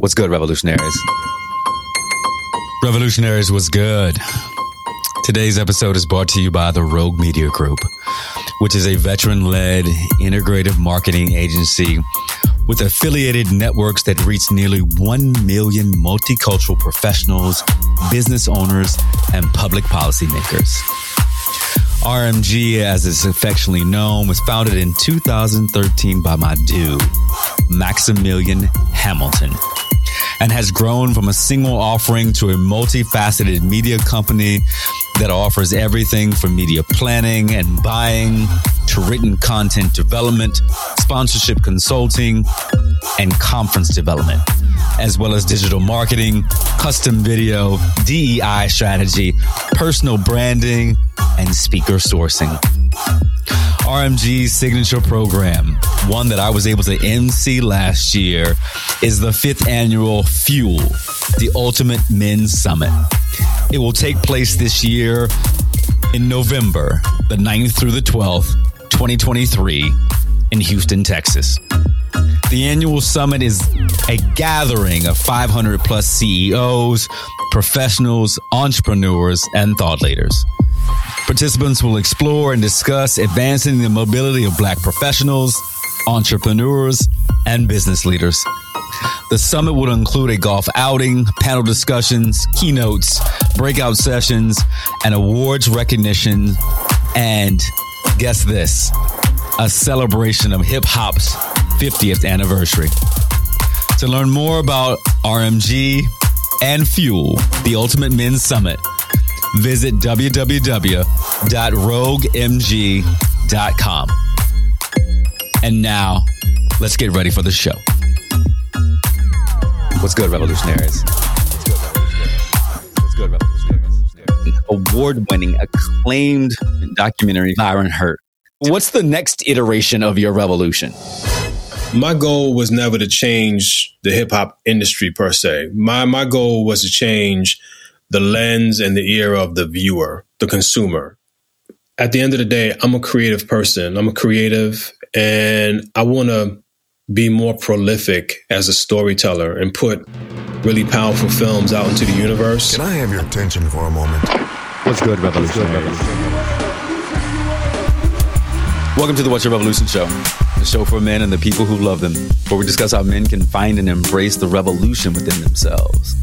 What's good, revolutionaries? Revolutionaries, what's good? Today's episode is brought to you by the Rogue Media Group, which is a veteran led integrative marketing agency with affiliated networks that reach nearly 1 million multicultural professionals, business owners, and public policymakers. RMG, as it's affectionately known, was founded in 2013 by my dude, Maximilian Hamilton and has grown from a single offering to a multifaceted media company that offers everything from media planning and buying to written content development, sponsorship consulting, and conference development, as well as digital marketing, custom video, DEI strategy, personal branding, and speaker sourcing. RMG's signature program, one that I was able to MC last year, is the fifth annual Fuel, the Ultimate Men's Summit. It will take place this year in November, the 9th through the 12th, 2023, in Houston, Texas. The annual summit is a gathering of 500 plus CEOs, professionals, entrepreneurs, and thought leaders. Participants will explore and discuss advancing the mobility of Black professionals, entrepreneurs, and business leaders. The summit will include a golf outing, panel discussions, keynotes, breakout sessions, and awards recognition. And guess this a celebration of hip hop's 50th anniversary. To learn more about RMG and Fuel, the Ultimate Men's Summit, visit www.roguemg.com. And now, let's get ready for the show. What's good, revolutionaries? What's good, revolutionaries? Award winning, acclaimed documentary, Byron Hurt. What's the next iteration of your revolution? My goal was never to change the hip hop industry per se. My my goal was to change the lens and the ear of the viewer, the consumer. At the end of the day, I'm a creative person. I'm a creative and I want to be more prolific as a storyteller and put really powerful films out into the universe. Can I have your attention for a moment? What's good, revolutionaries? Welcome to the What's Your Revolution Show, the show for men and the people who love them, where we discuss how men can find and embrace the revolution within themselves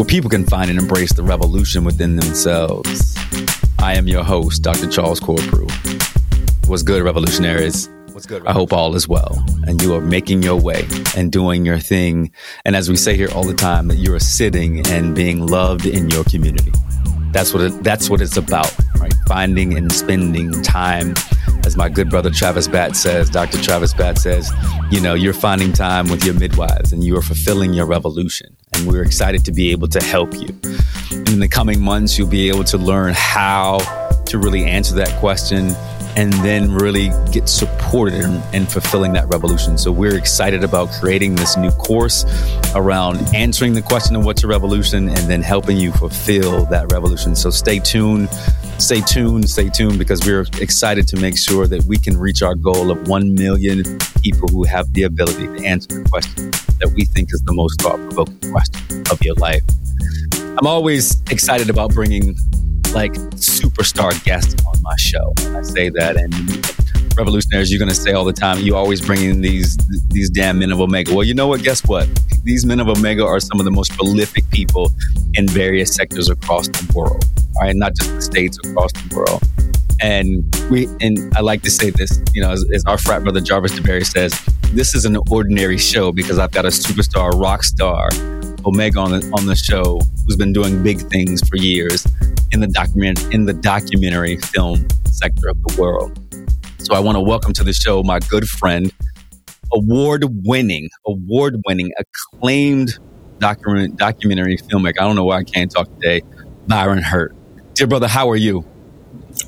where people can find and embrace the revolution within themselves. I am your host, Dr. Charles Corprew. What's good, revolutionaries? What's good? I hope all is well and you are making your way and doing your thing. And as we say here all the time, that you are sitting and being loved in your community. That's what it, that's what it's about, right? Finding and spending time as my good brother Travis Batt says, Dr. Travis Batt says, you know, you're finding time with your midwives and you are fulfilling your revolution. And we're excited to be able to help you. In the coming months, you'll be able to learn how to really answer that question and then really get supported in, in, fulfilling that revolution. So we're excited about creating this new course around answering the question of what's a revolution and then helping you fulfill that revolution. So stay tuned stay tuned, stay tuned because we're excited to make sure that we can reach our goal of 1 million people who have the ability to answer the question that we think is the most thought provoking question of your life. I'm always excited about bringing like superstar guests on my show. I say that, and revolutionaries, you're going to say all the time, you always bring in these these damn men of Omega. Well, you know what? Guess what? These men of Omega are some of the most prolific people in various sectors across the world all right, not just the states across the world. And we and I like to say this, you know, as, as our frat brother Jarvis DeBerry says, this is an ordinary show because I've got a superstar rock star Omega on the on the show who's been doing big things for years in the document in the documentary film sector of the world. So I want to welcome to the show my good friend, award winning, award winning, acclaimed document documentary filmmaker. I don't know why I can't talk today. Byron Hurt. Dear brother, how are you?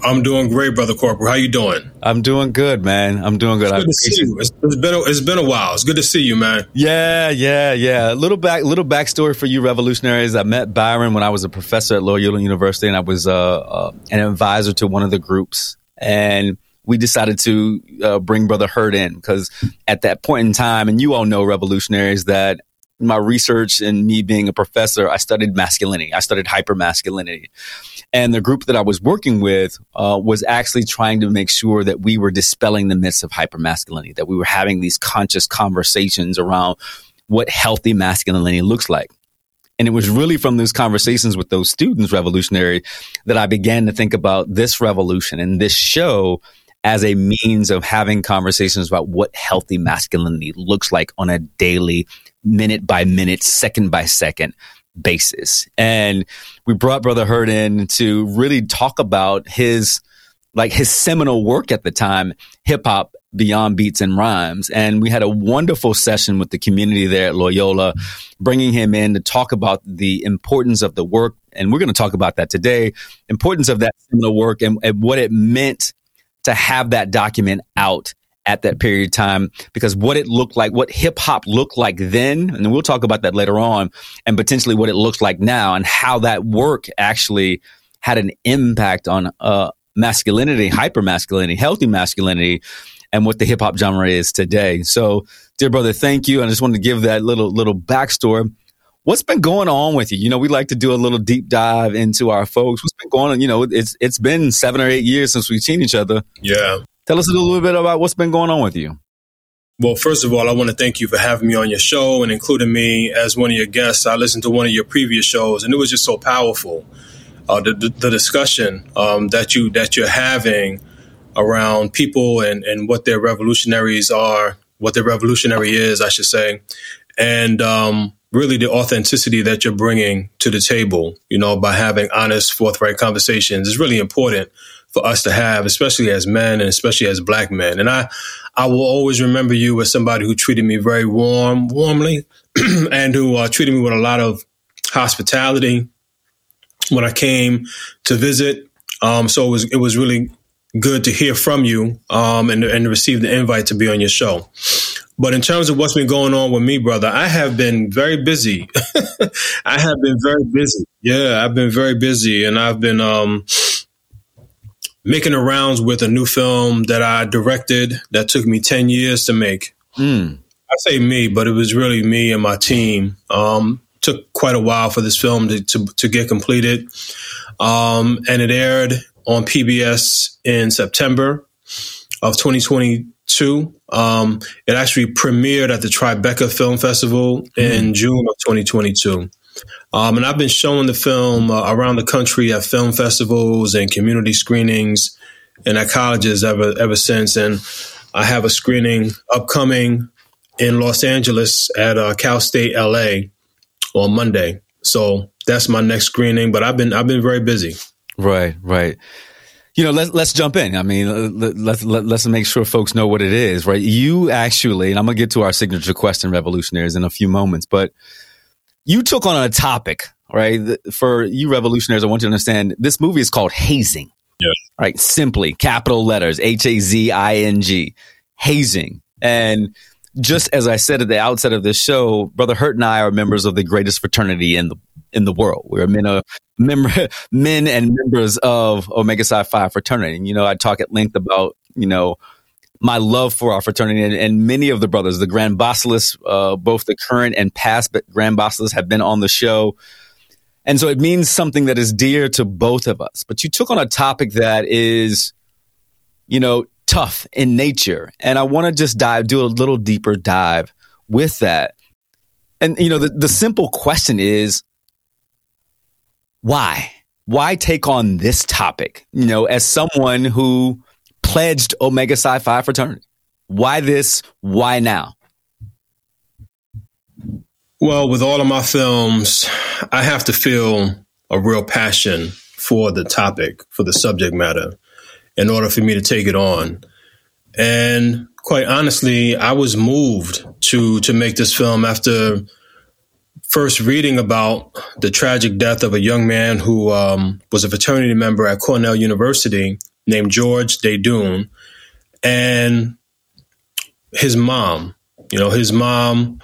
I'm doing great, brother Corprew. How you doing? I'm doing good, man. I'm doing good. It's good to see you. It's, it's been a, it's been a while. It's good to see you, man. Yeah, yeah, yeah. A little back, little backstory for you, revolutionaries. I met Byron when I was a professor at Loyola University, and I was uh, uh, an advisor to one of the groups, and we decided to uh, bring Brother Hurt in because at that point in time, and you all know revolutionaries that my research and me being a professor, I studied masculinity. I studied hypermasculinity. And the group that I was working with uh, was actually trying to make sure that we were dispelling the myths of hypermasculinity, that we were having these conscious conversations around what healthy masculinity looks like. And it was really from those conversations with those students, revolutionary, that I began to think about this revolution and this show as a means of having conversations about what healthy masculinity looks like on a daily, minute by minute, second by second basis. And we brought Brother Hurt in to really talk about his like his seminal work at the time, hip hop beyond beats and rhymes. And we had a wonderful session with the community there at Loyola, bringing him in to talk about the importance of the work. And we're going to talk about that today, importance of that seminal work and, and what it meant to have that document out at that period of time because what it looked like, what hip hop looked like then, and we'll talk about that later on, and potentially what it looks like now, and how that work actually had an impact on uh, masculinity, hyper masculinity, healthy masculinity, and what the hip hop genre is today. So, dear brother, thank you. I just wanted to give that little little backstory. What's been going on with you? You know, we like to do a little deep dive into our folks. What's been going on? You know, it's it's been seven or eight years since we've seen each other. Yeah. Tell us a little bit about what's been going on with you. Well, first of all, I want to thank you for having me on your show and including me as one of your guests. I listened to one of your previous shows, and it was just so powerful. Uh, the, the, the, discussion um, that you that you're having around people and, and what their revolutionaries are, what their revolutionary is, I should say, and um, really the authenticity that you're bringing to the table. You know, by having honest, forthright conversations is really important for us to have, especially as men and especially as black men. And I, I will always remember you as somebody who treated me very warm, warmly, and who uh, treated me with a lot of hospitality when I came to visit. Um, so it was it was really good to hear from you um, and and receive the invite to be on your show. But in terms of what's been going on with me, brother, I have been very busy. I have been very busy. Yeah, I've been very busy, and I've been um, making the rounds with a new film that I directed that took me 10 years to make. Mm. I say me, but it was really me and my team. Um, took quite a while for this film to, to, to get completed. Um, and it aired on PBS in September of 2022. Um, it actually premiered at the Tribeca Film Festival mm. in June of 2022. Um, and I've been showing the film uh, around the country at film festivals and community screenings and at colleges ever ever since. And I have a screening upcoming in Los Angeles at uh, Cal State LA on Monday. So that's my next screening. But I've been I've been very busy. Right, right. You know, let's let's jump in. I mean, uh, let's let, let's make sure folks know what it is, right? You actually, and I'm gonna get to our signature question, revolutionaries, in a few moments, but you took on a topic, right? For you revolutionaries, I want you to understand this movie is called Hazing. Yeah. Right. Simply capital letters, H A Z I N G, hazing. And just as I said at the outset of this show, Brother Hurt and I are members of the greatest fraternity in the in the world. We're men uh, of member, men and members of Omega Psi Phi fraternity. And you know, I talk at length about you know my love for our fraternity and, and many of the brothers, the Grand Basileus, uh, both the current and past Grand Basileus have been on the show. And so it means something that is dear to both of us. But you took on a topic that is, you know, tough in nature. And I want to just dive, do a little deeper dive with that. And, you know, the, the simple question is why? Why take on this topic? You know, as someone who pledged Omega Psi Phi fraternity. Why this? Why now? Well, with all of my films, I have to feel a real passion for the topic, for the subject matter, in order for me to take it on. And quite honestly, I was moved to to make this film after first reading about the tragic death of a young man who um, was a fraternity member at Cornell University named George Desdunes and his mom. You know, his mom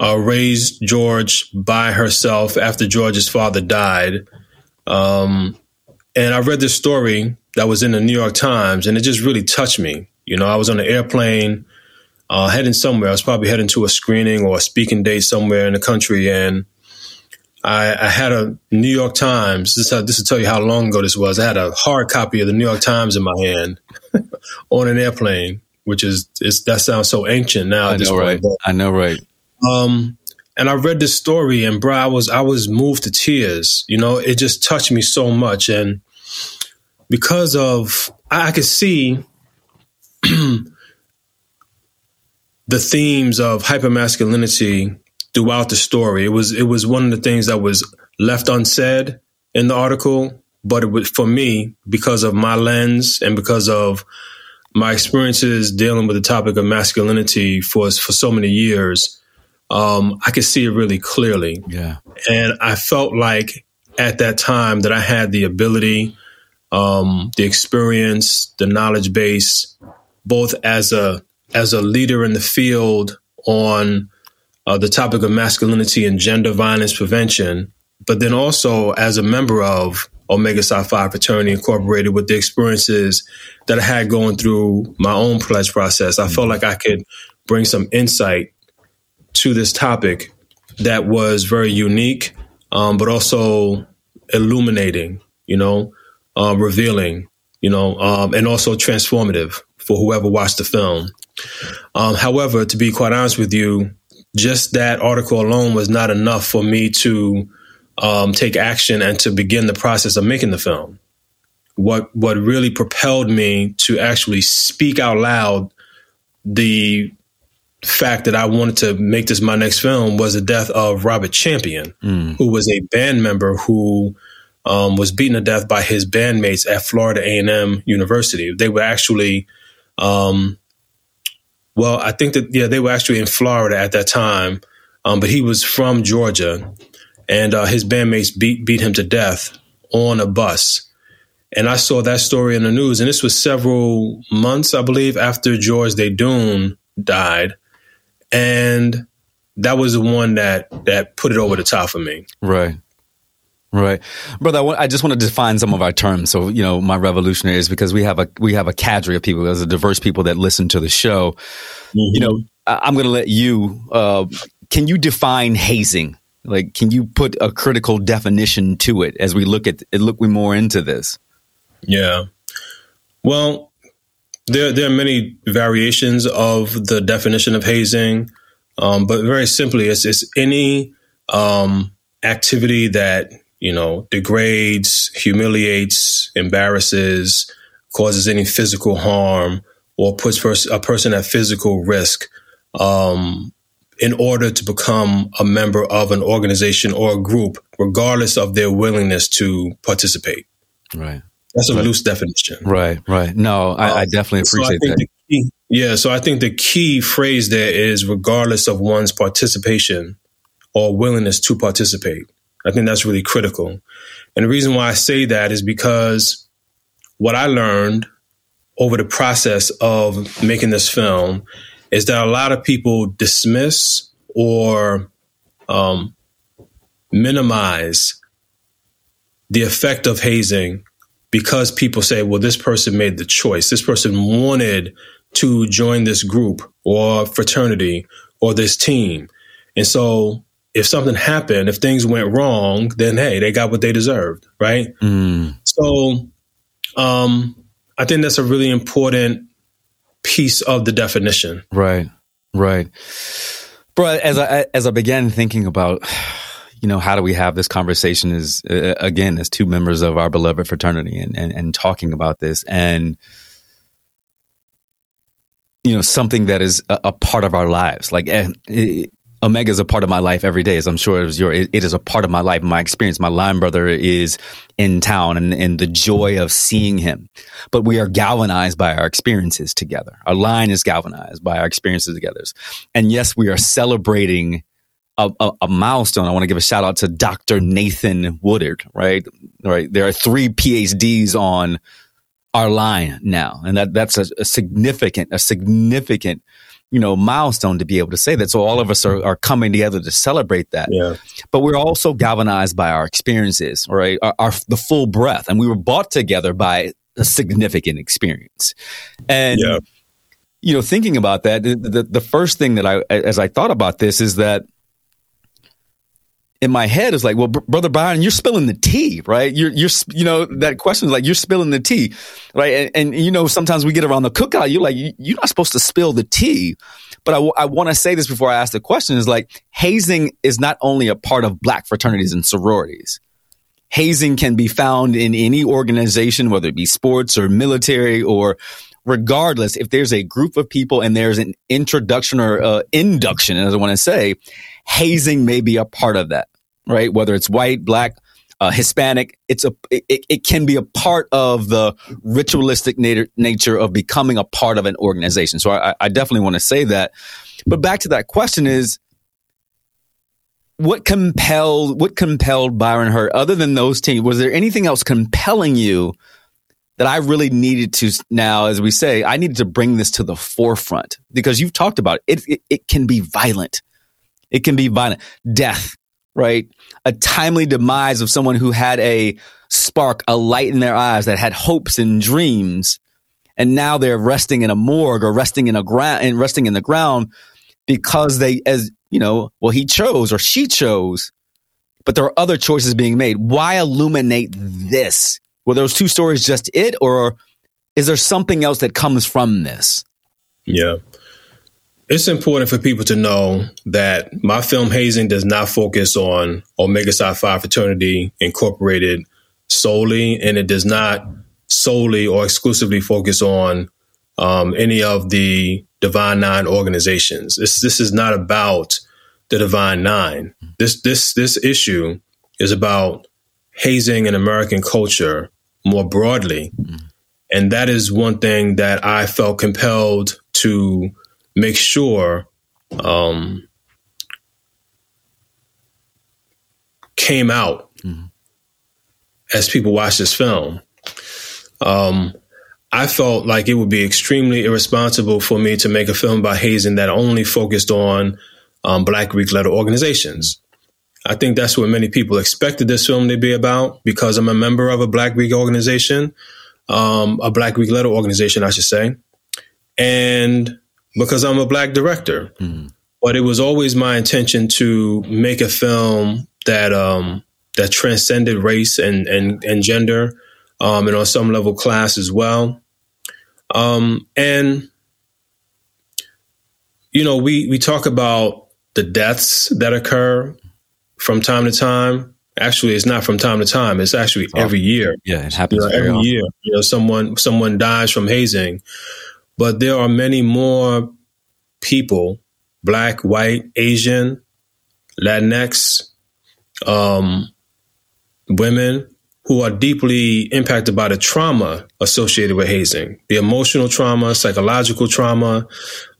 uh, raised George by herself after George's father died. Um, and I read this story that was in the New York Times, and it just really touched me. You know, I was on an airplane uh, heading somewhere. I was probably heading to a screening or a speaking date somewhere in the country, and I, I had a New York Times. This, uh, this will tell you how long ago this was. I had a hard copy of the New York Times in my hand on an airplane, which is that sounds so ancient now. I know, right? I know, right? Um, and I read this story, and bro, I was I was moved to tears. You know, it just touched me so much, and because of I, I could see the themes of hypermasculinity throughout the story. It was it was one of the things that was left unsaid in the article, but it was for me because of my lens and because of my experiences dealing with the topic of masculinity for for so many years. Um, I could see it really clearly. Yeah, and I felt like at that time that I had the ability, um, the experience, the knowledge base, both as a as a leader in the field on uh, the topic of masculinity and gender violence prevention, but then also as a member of Omega Psi Phi Fraternity Incorporated with the experiences that I had going through my own pledge process, I felt like I could bring some insight to this topic that was very unique, um, but also illuminating, you know, uh, revealing, you know, um, and also transformative for whoever watched the film. Um, however, to be quite honest with you, just that article alone was not enough for me to um, take action and to begin the process of making the film. What what really propelled me to actually speak out loud the fact that I wanted to make this my next film was the death of Robert Champion, mm. who was a band member who um, was beaten to death by his bandmates at Florida A and M University. They were actually um, well, I think that yeah, they were actually in Florida at that time, um, but he was from Georgia, and uh, his bandmates beat beat him to death on a bus. And I saw that story in the news, and this was several months, I believe, after George Desdunes died, and that was the one that that put it over the top for me. Right. Right, brother. I just want to define some of our terms. So, you know, my revolutionaries because we have a we have a cadre of people, there's a diverse people that listen to the show. Mm-hmm. You know, I'm going to let you. Uh, can you define hazing? Like, can you put a critical definition to it as we look at it? look we more into this? Yeah. Well, there there are many variations of the definition of hazing, um, but very simply, it's it's any um, activity that you know, degrades, humiliates, embarrasses, causes any physical harm, or puts pers- a person at physical risk um, in order to become a member of an organization or a group, regardless of their willingness to participate. Right. That's a right. loose definition. Right, right. No, I, uh, I definitely appreciate so I that. Key, yeah, so I think the key phrase there is regardless of one's participation or willingness to participate. I think that's really critical. And the reason why I say that is because what I learned over the process of making this film is that a lot of people dismiss or um, minimize the effect of hazing because people say, well, this person made the choice. This person wanted to join this group or fraternity or this team. And so if something happened, if things went wrong, then hey, they got what they deserved, right? Mm. So, um, I think that's a really important piece of the definition. Right, right, bro. As I as I began thinking about, you know, how do we have this conversation? Is uh, again as two members of our beloved fraternity and and, and talking about this and you know something that is a, a, part of our lives like eh, it, Omega is a part of my life every day, as I'm sure it is your. It, it is a part of my life, my experience. My line brother is in town, and, and the joy of seeing him. But we are galvanized by our experiences together. Our line is galvanized by our experiences together. And yes, we are celebrating a, a, a, milestone. I want to give a shout out to Dr. Nathan Woodard. Right, right. There are three PhDs on our line now, and that that's a, a significant, a significant you know, milestone to be able to say that. So all of us are, are coming together to celebrate that. Yeah. But we're also galvanized by our experiences, right? Our, our, the full breath. And we were brought together by a significant experience. And yeah. you know, thinking about that, the, the, the first thing that I, as I thought about this, is that in my head is like, well, br- brother Byron, you're spilling the tea, right? You're, you're, you know, that question is like, you're spilling the tea, right? And, and you know, sometimes we get around the cookout, you're like, you're not supposed to spill the tea. But I, w- I want to say this before I ask the question is like, hazing is not only a part of black fraternities and sororities. Hazing can be found in any organization, whether it be sports or military or regardless, if there's a group of people and there's an introduction or uh, induction, as I want to say, hazing may be a part of that, right? Whether it's white, black, uh, Hispanic, it's a it, it can be a part of the ritualistic nature nature of becoming a part of an organization. So I, I definitely want to say that. But back to that question is what compelled what compelled Byron Hurt other than those teams? Was there anything else compelling you that I really needed to now, as we say, I needed to bring this to the forefront because you've talked about it. It, it, it can be violent. It can be violent. Death, right? A timely demise of someone who had a spark, a light in their eyes that had hopes and dreams. And now they're resting in a morgue or resting in a ground and resting in the ground because they, as you know, well, he chose or she chose, but there are other choices being made. Why illuminate this? Were those two stories just it, or is there something else that comes from this? Yeah it's important for people to know that my film Hazing does not focus on Omega Psi Phi Fraternity Incorporated solely, and it does not solely or exclusively focus on um, any of the Divine Nine organizations. This this is not about the Divine Nine. This this this issue is about hazing in American culture more broadly, and that is one thing that I felt compelled to make sure um, came out mm-hmm. as people watch this film. Um, I felt like it would be extremely irresponsible for me to make a film about hazing that only focused on um, Black Greek letter organizations. I think that's what many people expected this film to be about because I'm a member of a Black Greek organization, um, a Black Greek letter organization, I should say. And because I'm a black director. Mm. But it was always my intention to make a film that um, that transcended race and and, and gender, um, and on some level class as well. Um, and you know, we we talk about the deaths that occur from time to time. Actually, it's not from time to time. It's actually oh, every year. Yeah, it happens you know, every year. You know, someone someone dies from hazing. But there are many more people, black, white, Asian, Latinx, um, women who are deeply impacted by the trauma associated with hazing, the emotional trauma, psychological trauma,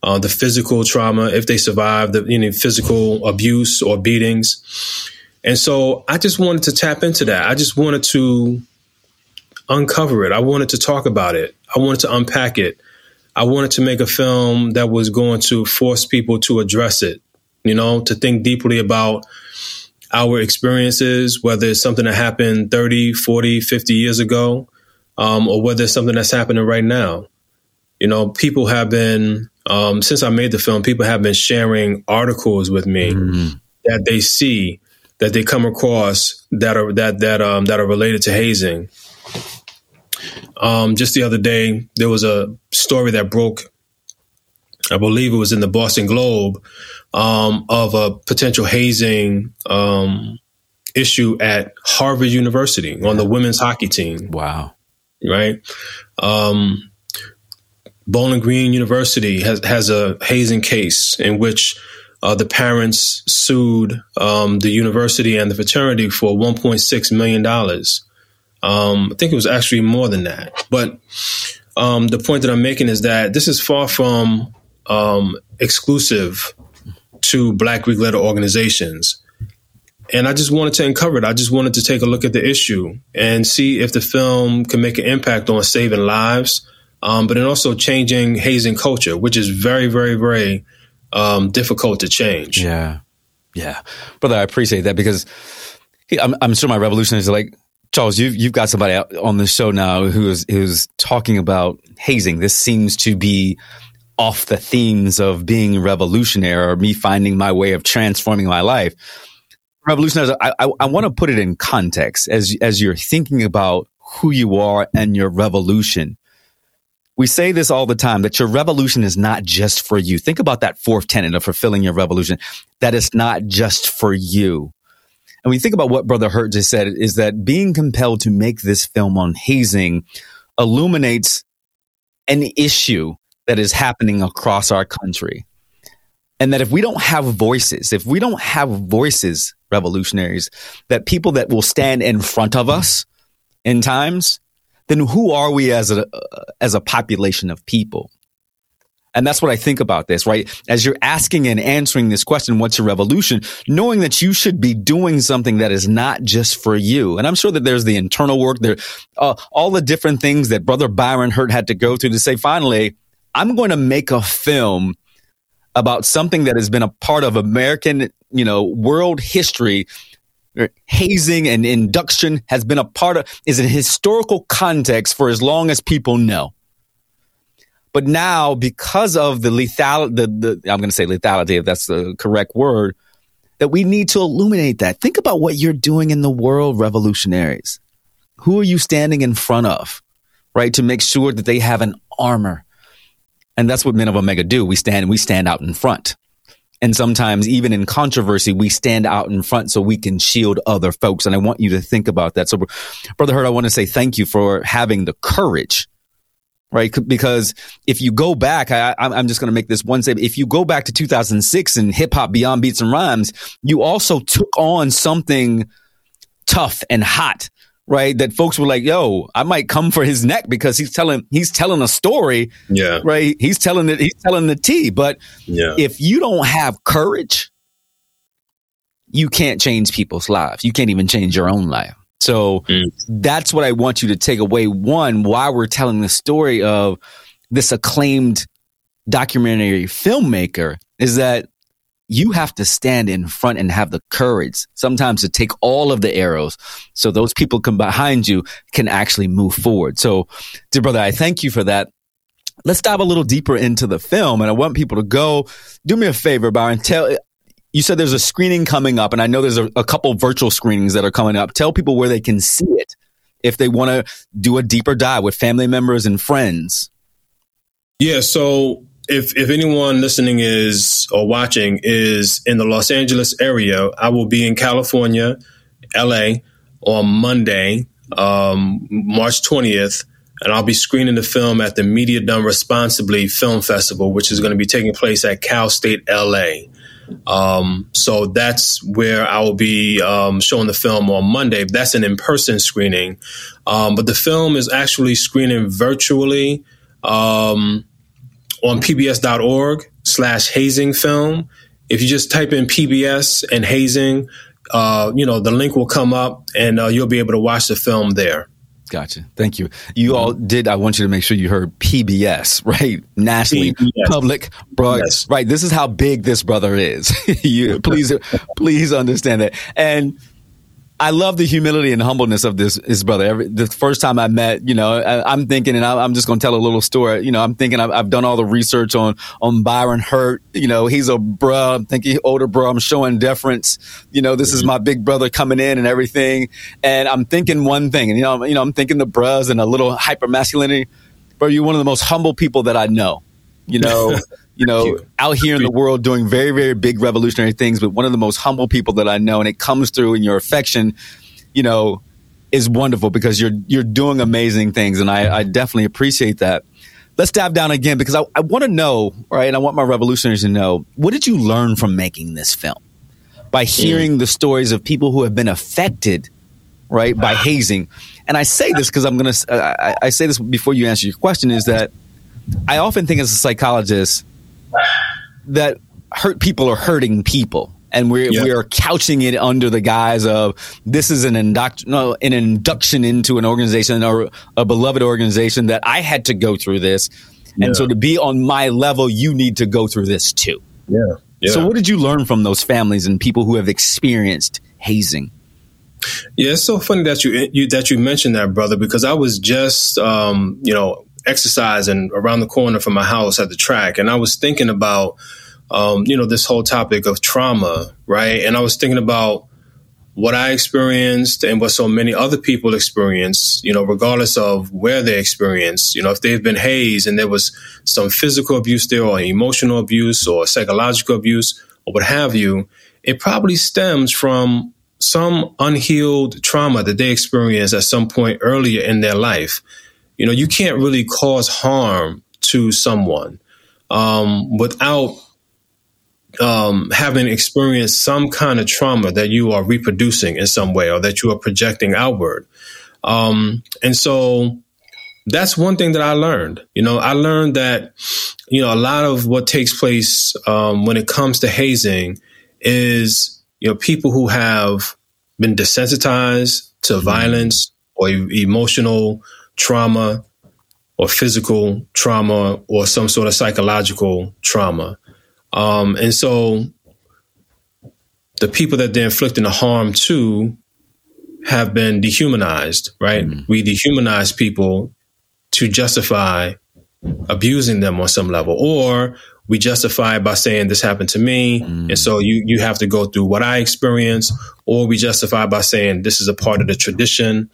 uh, the physical trauma, if they survive the you know, physical abuse or beatings. And so I just wanted to tap into that. I just wanted to uncover it. I wanted to talk about it. I wanted to unpack it. I wanted to make a film that was going to force people to address it, you know, to think deeply about our experiences, whether it's something that happened 30, 40, 50 years ago, um, or whether it's something that's happening right now. You know, people have been, um, since I made the film, people have been sharing articles with me mm-hmm. that they see, that they come across that are that that um, that are related to hazing. Um, just the other day, there was a story that broke. I believe it was in the Boston Globe um, of a potential hazing um, issue at Harvard University on the women's hockey team. Wow! Right. Um, Bowling Green University has has a hazing case in which uh, the parents sued um, the university and the fraternity for 1.6 million dollars um, I think it was actually more than that. But um, the point that I'm making is that this is far from um, exclusive to Black Greek letter organizations. And I just wanted to uncover it. I just wanted to take a look at the issue and see if the film can make an impact on saving lives, um, but then also changing hazing culture, which is very, very, very um, difficult to change. Yeah. Yeah. Brother, I appreciate that because I'm, I'm sure my revolution is like, Charles, you've you've got somebody on the show now who is who's talking about hazing. This seems to be off the themes of being revolutionary or me finding my way of transforming my life. Revolutionaries, I, I, I want to put it in context as, as you're thinking about who you are and your revolution. We say this all the time that your revolution is not just for you. Think about that fourth tenet of fulfilling your revolution. That it's not just for you. And we think about what Brother Hurt just said is that being compelled to make this film on hazing illuminates an issue that is happening across our country. And that if we don't have voices, if we don't have voices, revolutionaries, that people that will stand in front of us in times, then who are we as a as a population of people? And that's what I think about this, right? As you're asking and answering this question, what's your revolution? Knowing that you should be doing something that is not just for you. And I'm sure that there's the internal work there, uh, all the different things that brother Byron Hurt had to go through to say, finally, I'm going to make a film about something that has been a part of American, you know, world history. Hazing and induction has been a part of, is a historical context for as long as people know. But now, because of the lethal, the, the I'm going to say lethality, if that's the correct word, that we need to illuminate that. Think about what you're doing in the world, revolutionaries. Who are you standing in front of, right? To make sure that they have an armor and that's what men of Omega do. We stand, we stand out in front. And sometimes even in controversy, we stand out in front so we can shield other folks. And I want you to think about that. So brother Hurt, I want to say thank you for having the courage right? Because if you go back, I, am just going to make this one statement. If you go back to 2006 and hip hop beyond beats and rhymes, you also took on something tough and hot right? That folks were like, "Yo, I might come for his neck because he's telling he's telling a story." Yeah, right. He's telling it. He's telling the tea. But yeah. if you don't have courage, you can't change people's lives. You can't even change your own life. So mm. that's what I want you to take away. One, why we're telling the story of this acclaimed documentary filmmaker is that you have to stand in front and have the courage sometimes to take all of the arrows so those people come behind you can actually move forward. So, dear brother, I thank you for that. Let's dive a little deeper into the film. And I want people to go do me a favor, Byron. Tell, you said there's a screening coming up, and I know there's a, a couple virtual screenings that are coming up. Tell people where they can see it if they want to do a deeper dive with family members and friends. Yeah, so if if anyone listening is or watching is in the Los Angeles area, I will be in California, LA, on Monday, um, March twentieth, and I'll be screening the film at the Media Done Responsibly Film Festival, which is going to be taking place at Cal State LA. Um, so that's where I will be um, showing the film on Monday. That's an in person screening. Um, but the film is actually screening virtually. Um, on pbs.org slash hazing film. If you just type in PBS and hazing, uh, you know, the link will come up and uh, you'll be able to watch the film there. Gotcha. Thank you. You all mm-hmm. did. I want you to make sure you heard PBS, right? Nationally, PBS. public broad. Yes. Right. This is how big this brother is. you please, please understand that. And I love the humility and humbleness of this his brother. Every, the first time I met, you know, I, am thinking, and I, am just going to tell a little story. You know, I'm thinking I've, I've, done all the research on on Byron Hurt. You know, he's a bro. I'm thinking older bro. I'm showing deference. You know, this is mm-hmm. my big brother coming in and everything. And I'm thinking one thing, and you know, you know, I'm thinking the bros and a little hyper masculinity. Bro, you're one of the most humble people that I know. You know. you know, you. out here in the world doing very, very big revolutionary things, but one of the most humble people that I know, and it comes through in your affection, you know, is wonderful because you're you're doing amazing things, and I, I definitely appreciate that. Let's dive down again because I, I want to know, right? And I want my revolutionaries to know what did you learn from making this film by hearing mm. the stories of people who have been affected, right, by hazing. And I say this because I'm gonna I, I say this before you answer your question is that I often think as a psychologist that hurt people are hurting people and we're yep. we're couching it under the guise of this is an induct no, an induction into an organization or a beloved organization that I had to go through this, yeah. and so to be on my level, you need to go through this too. Yeah. yeah. So what did you learn from those families and people who have experienced hazing? Yeah, it's so funny that you, you that you mentioned that, brother, because I was just um, you know exercising around the corner from my house at the track, and I was thinking about, um, you know, this whole topic of trauma, right? And I was thinking about what I experienced and what so many other people experience, you know, regardless of where they experience, you know, if they've been hazed and there was some physical abuse there or emotional abuse or psychological abuse or what have you, it probably stems from some unhealed trauma that they experienced at some point earlier in their life. You know, you can't really cause harm to someone um, without um, having experienced some kind of trauma that you are reproducing in some way or that you are projecting outward. Um, and so that's one thing that I learned. You know, I learned that, you know, a lot of what takes place um, when it comes to hazing is, you know, people who have been desensitized to violence or emotional trauma or physical trauma or some sort of psychological trauma. Um, and so the people that they're inflicting the harm to have been dehumanized, right? Mm. We dehumanize people to justify abusing them on some level, or we justify by saying this happened to me, mm. and so you you have to go through what I experienced, or we justify by saying this is a part of the tradition,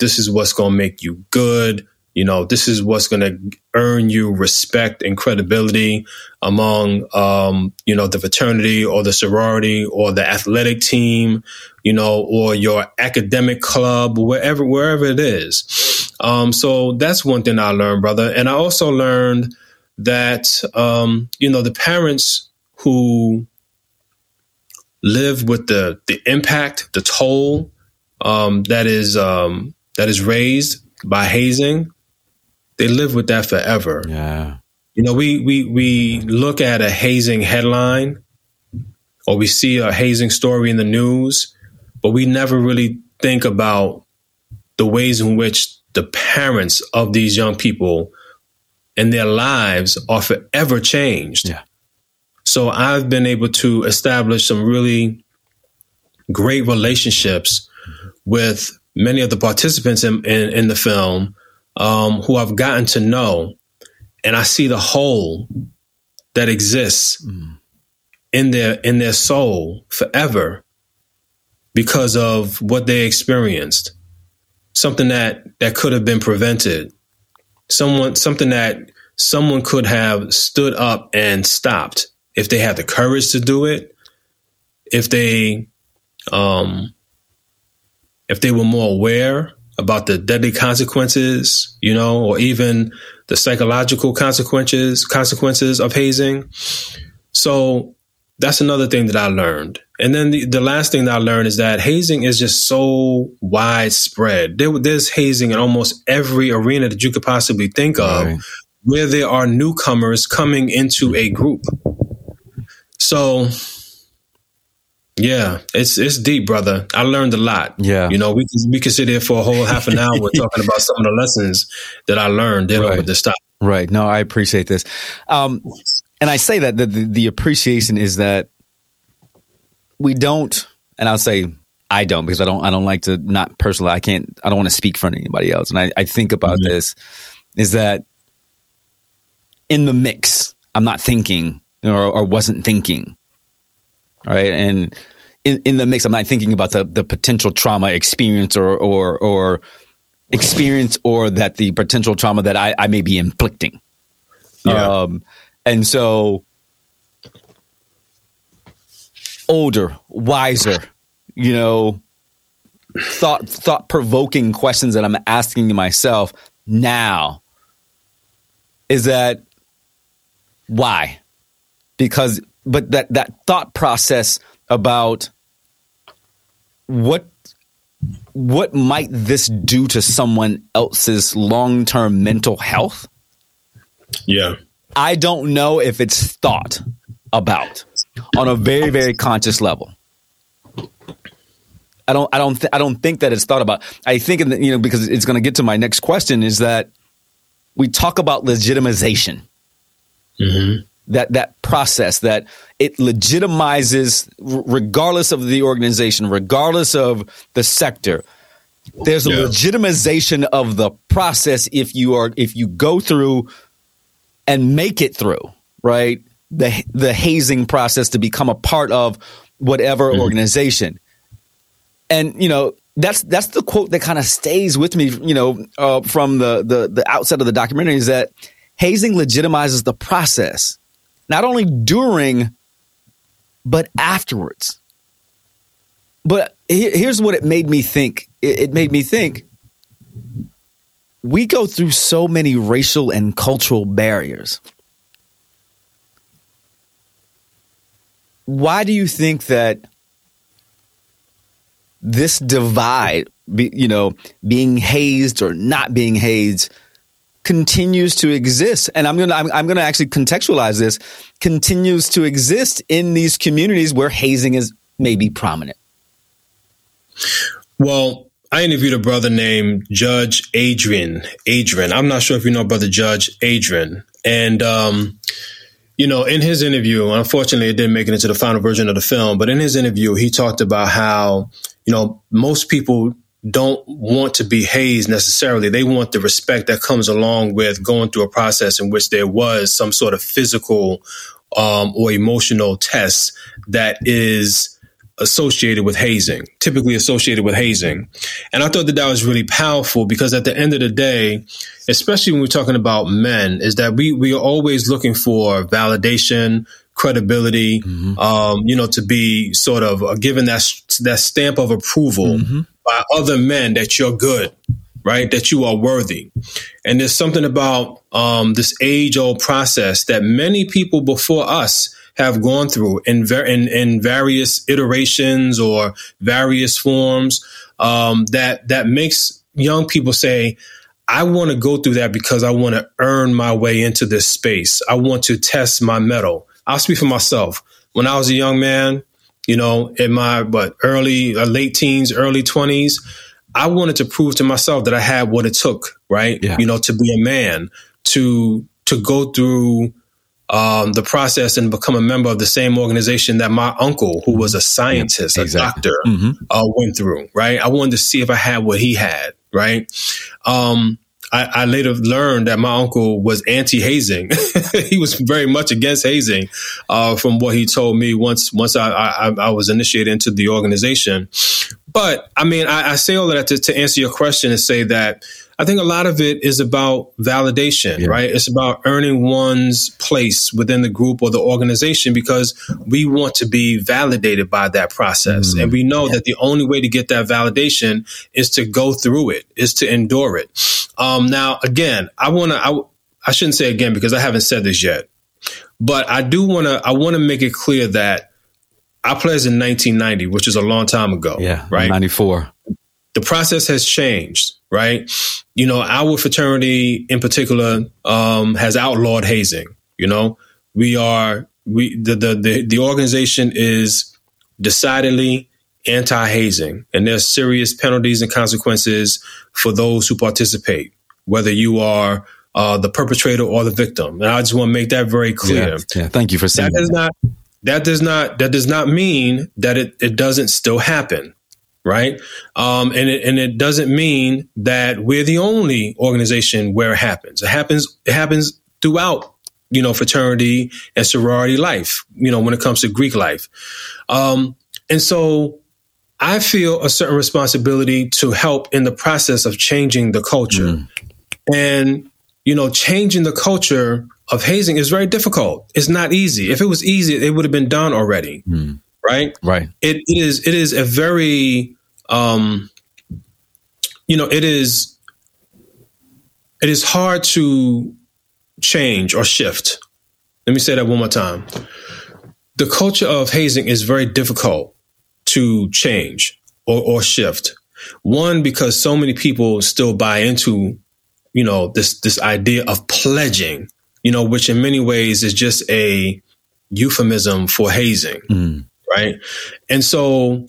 this is what's going to make you good, you know, this is what's going to earn you respect and credibility among, um, you know, the fraternity or the sorority or the athletic team, you know, or your academic club, wherever, wherever it is. Um, so that's one thing I learned, brother. And I also learned that, um, you know, the parents who live with the, the impact, the toll, um, that is, um, that is raised by hazing they live with that forever. Yeah. You know, we we we look at a hazing headline or we see a hazing story in the news, but we never really think about the ways in which the parents of these young people and their lives are forever changed. Yeah. So I've been able to establish some really great relationships with many of the participants in, in, in the film um, who I've gotten to know, and I see the hole that exists mm. in their in their soul forever because of what they experienced. Something that that could have been prevented. Someone something that someone could have stood up and stopped if they had the courage to do it. If they um if they were more aware about the deadly consequences, you know, or even the psychological consequences consequences of hazing. So that's another thing that I learned. And then the, the last thing that I learned is that hazing is just so widespread. There, there's hazing in almost every arena that you could possibly think of, right. where there are newcomers coming into a group. So yeah, it's it's deep, brother. I learned a lot. Yeah, you know, we can, we can sit here for a whole half an hour talking about some of the lessons that I learned dealing right. with this stuff. Right. No, I appreciate this, um, and I say that the, the the appreciation is that we don't, and I'll say I don't because I don't I don't like to not personally I can't I don't want to speak for anybody else, and I, I think about mm-hmm. this is that in the mix I'm not thinking or, or wasn't thinking right? And in, in the mix, I'm not thinking about the, the potential trauma experience or, or, or experience or that the potential trauma that I, I may be inflicting. Yeah. Um, and so older, wiser, you know, thought thought provoking questions that I'm asking myself now is that why? Because but that that thought process about what what might this do to someone else's long-term mental health? Yeah. I don't know if it's thought about on a very very conscious level. I don't I don't th- I don't think that it's thought about. I think the, you know because it's going to get to my next question is that we talk about legitimization. Mm-hmm that that process that it legitimizes regardless of the organization regardless of the sector There's a Yeah. legitimization of the process if you are if you go through and make it through, right? The the hazing process to become a part of whatever organization. And you know, that's that's the quote that kind of stays with me, you know, uh, from the, the the outset of the documentary is that hazing legitimizes the process, not only during, but afterwards. But here's what it made me think. It, made me think. We go through so many racial and cultural barriers. Why do you think that this divide, you know, being hazed or not being hazed, continues to exist? And I'm gonna I'm, I'm gonna actually contextualize this. Continues to exist in these communities where hazing is maybe prominent. Well, I interviewed a brother named Judge Adrian. Adrian. I'm not sure if you know brother Judge Adrian. And um, you know, in his interview, unfortunately it didn't make it into the final version of the film, but in his interview he talked about how, you know, most people don't want to be hazed necessarily. They want the respect that comes along with going through a process in which there was some sort of physical um, or emotional test that is associated with hazing, typically associated with hazing. And I thought that that was really powerful because at the end of the day, especially when we're talking about men, is that we, we are always looking for validation, credibility, um, you know, to be sort of given that, that stamp of approval by other men that you're good. Right, that you are worthy, and there's something about um, this age-old process that many people before us have gone through in, ver- in, in various iterations or various forms um, that that makes young people say, "I want to go through that because I want to earn my way into this space. I want to test my metal." I'll speak for myself. When I was a young man, you know, in my but early, uh, late teens, early twenties, I wanted to prove to myself that I had what it took, right? Yeah. You know, to be a man, to to go through um, the process and become a member of the same organization that my uncle, who was a scientist, a Exactly. doctor, Mhm. uh, went through. Right, I wanted to see if I had what he had. Right. Um, I, I later learned that my uncle was anti-hazing. he was very much against hazing, uh, from what he told me once once I, I, I was initiated into the organization. But I mean, I, I say all that to, to answer your question and say that I think a lot of it is about validation, Yeah. right? It's about earning one's place within the group or the organization because we want to be validated by that process. And we know that the only way to get that validation is to go through it, is to endure it. Um, now, again, I want to, I, I shouldn't say again because I haven't said this yet, but I do want to, I want to make it clear that I pledged in 1990, which is a long time ago. Yeah, Right ninety four. the process has changed, right? You know, our fraternity in particular um, has outlawed hazing. You know, we are we the the the, the organization is decidedly anti-hazing, and there's serious penalties and consequences for those who participate, whether you are uh, the perpetrator or the victim. And I just want to make that very clear Yeah, yeah. Thank you for saying that does that. not that does not that does not mean that it, it doesn't still happen right? Um, and it and it doesn't mean that we're the only organization where it happens. It happens it happens throughout you know fraternity and sorority life you know when it comes to greek life. Um, and so i feel a certain responsibility to help in the process of changing the culture. And you know changing the culture of hazing is very difficult. It's not easy. If it was easy it would have been done already right? Right. it, it is it is a very um you know it is it is hard to change or shift. Let me say that one more time. The culture of hazing is very difficult to change or, or shift. One because so many people still buy into you know this this idea of pledging you know which in many ways is just a euphemism for hazing. Mm. Right? And so,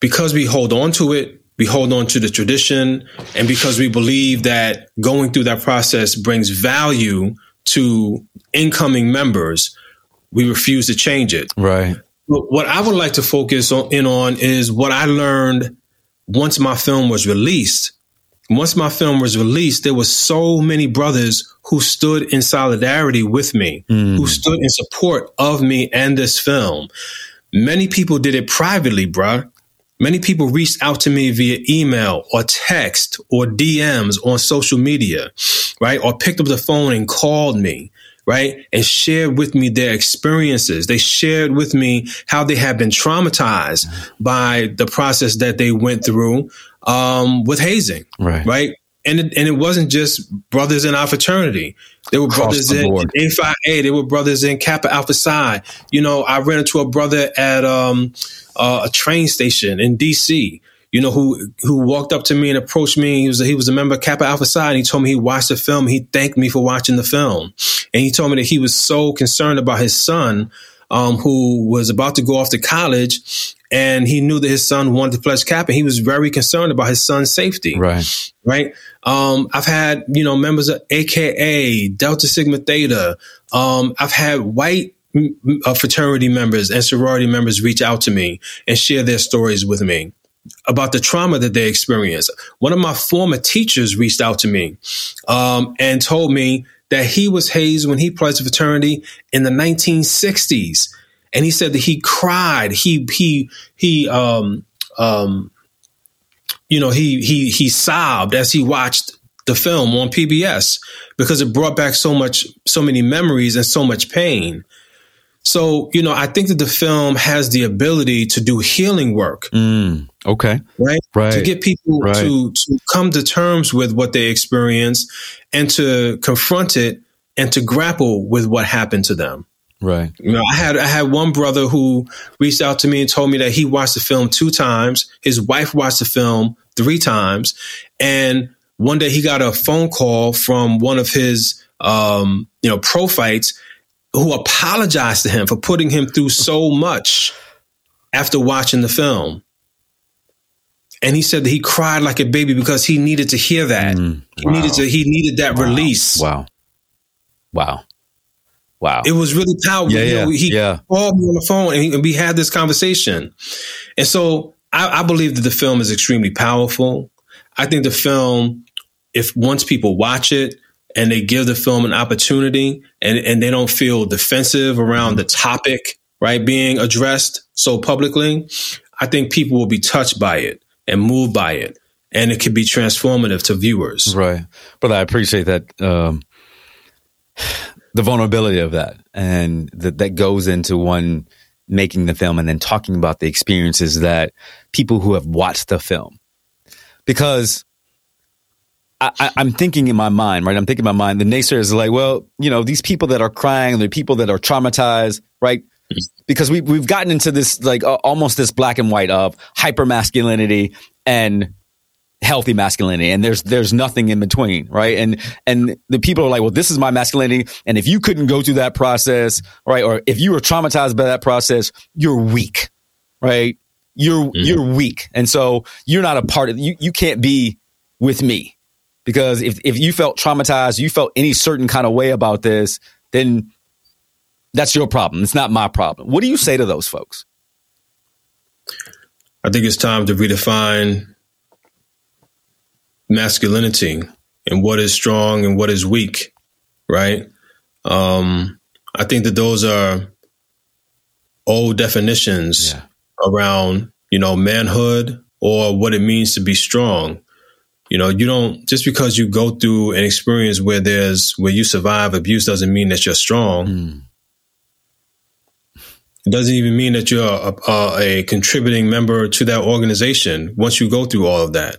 because we hold on to it, we hold on to the tradition, and because we believe that going through that process brings value to incoming members, we refuse to change it. Right. But What I would like to focus on, in on is what I learned once my film was released, once my film was released, there were so many brothers who stood in solidarity with me, mm. who stood in support of me and this film. Many people did it privately, bruh. Many people reached out to me via email or text or DMs on social media, right? Or picked up the phone and called me, right? And shared with me their experiences. They shared with me how they have been traumatized by the process that they went through um, with hazing, right? Right. And it, and it wasn't just brothers in our fraternity. There were Across brothers the in A Phi A. There were brothers in Kappa Alpha Psi. You know, I ran into a brother at um, uh, a train station in DC. You know, who who walked up to me and approached me. He was a, he was a member of Kappa Alpha Psi, and he told me he watched the film. He thanked me for watching the film, and he told me that he was so concerned about his son, um, who was about to go off to college, and he knew that his son wanted to pledge Kappa. He was very concerned about his son's safety. Right. Right. Um, I've had, you know, members of AKA, Delta Sigma Theta. Um, I've had white uh, fraternity members and sorority members reach out to me and share their stories with me about the trauma that they experienced. One of my former teachers reached out to me um, and told me that he was hazed when he pledged fraternity in the 1960s and he said that he cried. He he he um um you know he he he sobbed as he watched the film on PBS because it brought back so much so many memories and so much pain. So, you know, I think that the film has the ability to do healing work. Mm, okay. Right? Right. To get people right. to, to come to terms with what they experience and to confront it and to grapple with what happened to them. Right. You know, I had I had one brother who reached out to me and told me that he watched the film two times. His wife watched the film three times, and one day he got a phone call from one of his um, you know prophytes who apologized to him for putting him through so much after watching the film. And he said that he cried like a baby because he needed to hear that. Mm, wow. He needed to he needed that wow. release. Wow. Wow. Wow. It was really powerful. Yeah, yeah, you know, he yeah. called me on the phone and, he, and, we had this conversation. And so I, I believe that the film is extremely powerful. I think the film, if once people watch it and they give the film an opportunity and, and they don't feel defensive around the topic, right, being addressed so publicly, I think people will be touched by it and moved by it. And it could be transformative to viewers. Right. But I appreciate that. Um, the vulnerability of that and that that goes into one making the film and then talking about the experiences that people who have watched the film because I, am thinking in my mind, right? I'm thinking in my mind, the naysayers is like, well, you know, these people that are crying, the people that are traumatized, right? Because we, we've gotten into this, like, uh, almost this black and white of hyper masculinity and healthy masculinity and there's there's nothing in between right and and the people are like well this is my masculinity and if you couldn't go through that process right or if you were traumatized by that process you're weak right you're mm-hmm. you're weak and so you're not a part of you you can't be with me because if if you felt traumatized you felt any certain kind of way about this then that's your problem it's not my problem what do you say to those folks i think it's time to redefine masculinity and what is strong and what is weak, right? Um, I think that those are old definitions yeah. around, you know, manhood or what it means to be strong. You know, you don't just because you go through an experience where there's where you survive abuse doesn't mean that you're strong. Mm. It doesn't even mean that you're a, a, a contributing member to that organization once you go through all of that.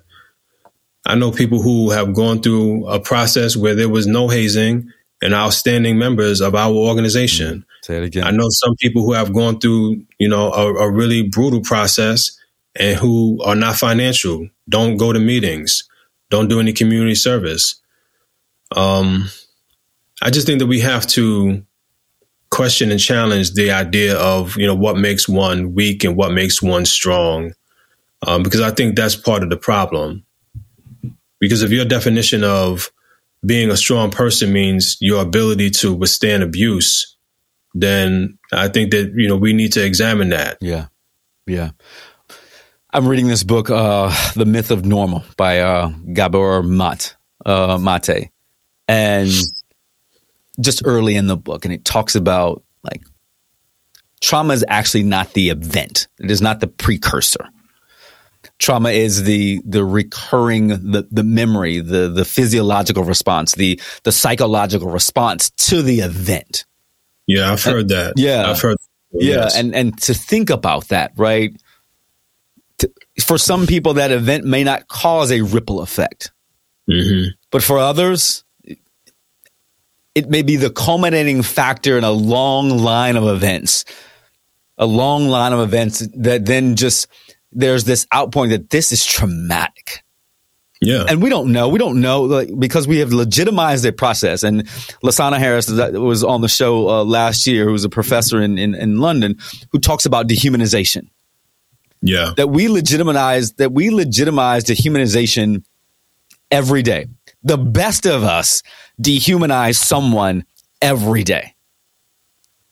I know people who have gone through a process where there was no hazing and outstanding members of our organization. Say it again. I know some people who have gone through, you know, a, a really brutal process and who are not financial, don't go to meetings, don't do any community service. Um, I just think that we have to question and challenge the idea of, you know, what makes one weak and what makes one strong. Um, because I think that's part of the problem. Because if your definition of being a strong person means your ability to withstand abuse, then I think that, you know, we need to examine that. Yeah. Yeah. I'm reading this book, uh, The Myth of Normal by uh, Gabor Mat, uh, Mate. And just early in the book, and it talks about like trauma is actually not the event. It is not the precursor. Trauma is the the recurring the the memory, the the physiological response, the the psychological response to the event. Yeah, I've heard that. Yeah, I've heard. Yeah, yes. and and to think about that, right? For some people, that event may not cause a ripple effect, mm-hmm. but for others, it may be the culminating factor in a long line of events, a long line of events that then just there's this outpouring that this is traumatic. Yeah. And we don't know. We don't know like, because we have legitimized the process. And Lasana Harris was on the show uh, last year, who was a professor in, in, in London, who talks about dehumanization. Yeah. That we legitimize that we legitimize dehumanization every day the best of us dehumanize someone every day.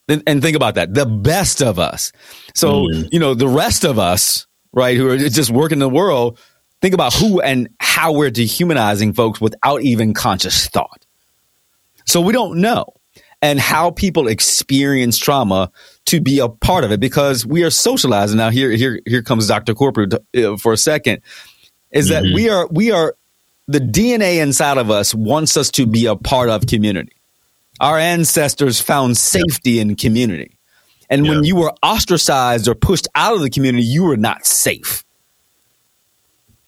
And, think about that. The best of us. So, mm. you know, the rest of us, right, who are just working in the world, think about who and how we're dehumanizing folks without even conscious thought. So we don't know. And how people experience trauma to be a part of it because we are socializing. Now here, here, here comes Dr. Corprew uh, for a second. Is mm-hmm. that we are we are the DNA inside of us wants us to be a part of community. Our ancestors found safety in community. And yeah. when you were ostracized or pushed out of the community, you were not safe.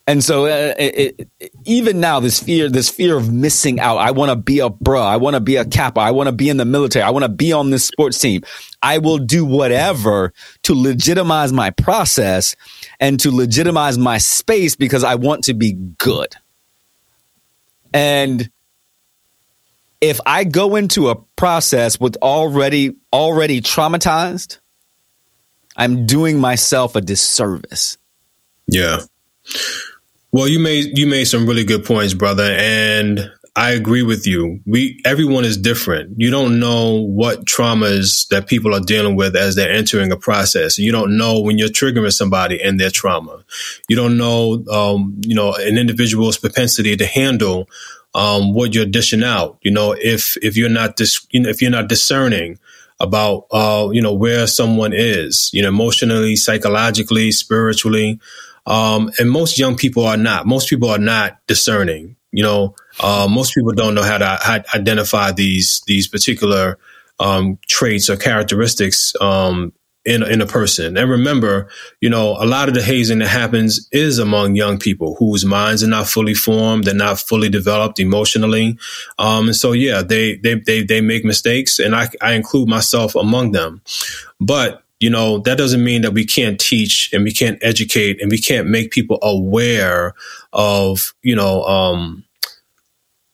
And so, uh, it, it, even now, this fear, this fear of missing out. I want to be a bro. I want to be a kappa. I want to be in the military. I want to be on this sports team. I will do whatever to legitimize my process and to legitimize my space because I want to be good. And if I go into a process with already already traumatized, I'm doing myself a disservice. Yeah. Well, you made you made some really good points, brother, and I agree with you. We everyone is different. You don't know what traumas that people are dealing with as they're entering a process. You don't know when you're triggering somebody and their trauma. You don't know, um, you know, an individual's propensity to handle um, what you're dishing out. You know, if if you're not dis- you know, if you're not discerning about uh, you know where someone is, you know, emotionally, psychologically, spiritually. Um, and most young people are not. Most people are not discerning. You know, uh, most people don't know how to how identify these these particular um, traits or characteristics um, in in a person. And remember, you know, a lot of the hazing that happens is among young people whose minds are not fully formed, they're not fully developed emotionally. Um, and so, yeah, they they they they make mistakes, and I I include myself among them. But you know, that doesn't mean that we can't teach and we can't educate and we can't make people aware of, you know, um,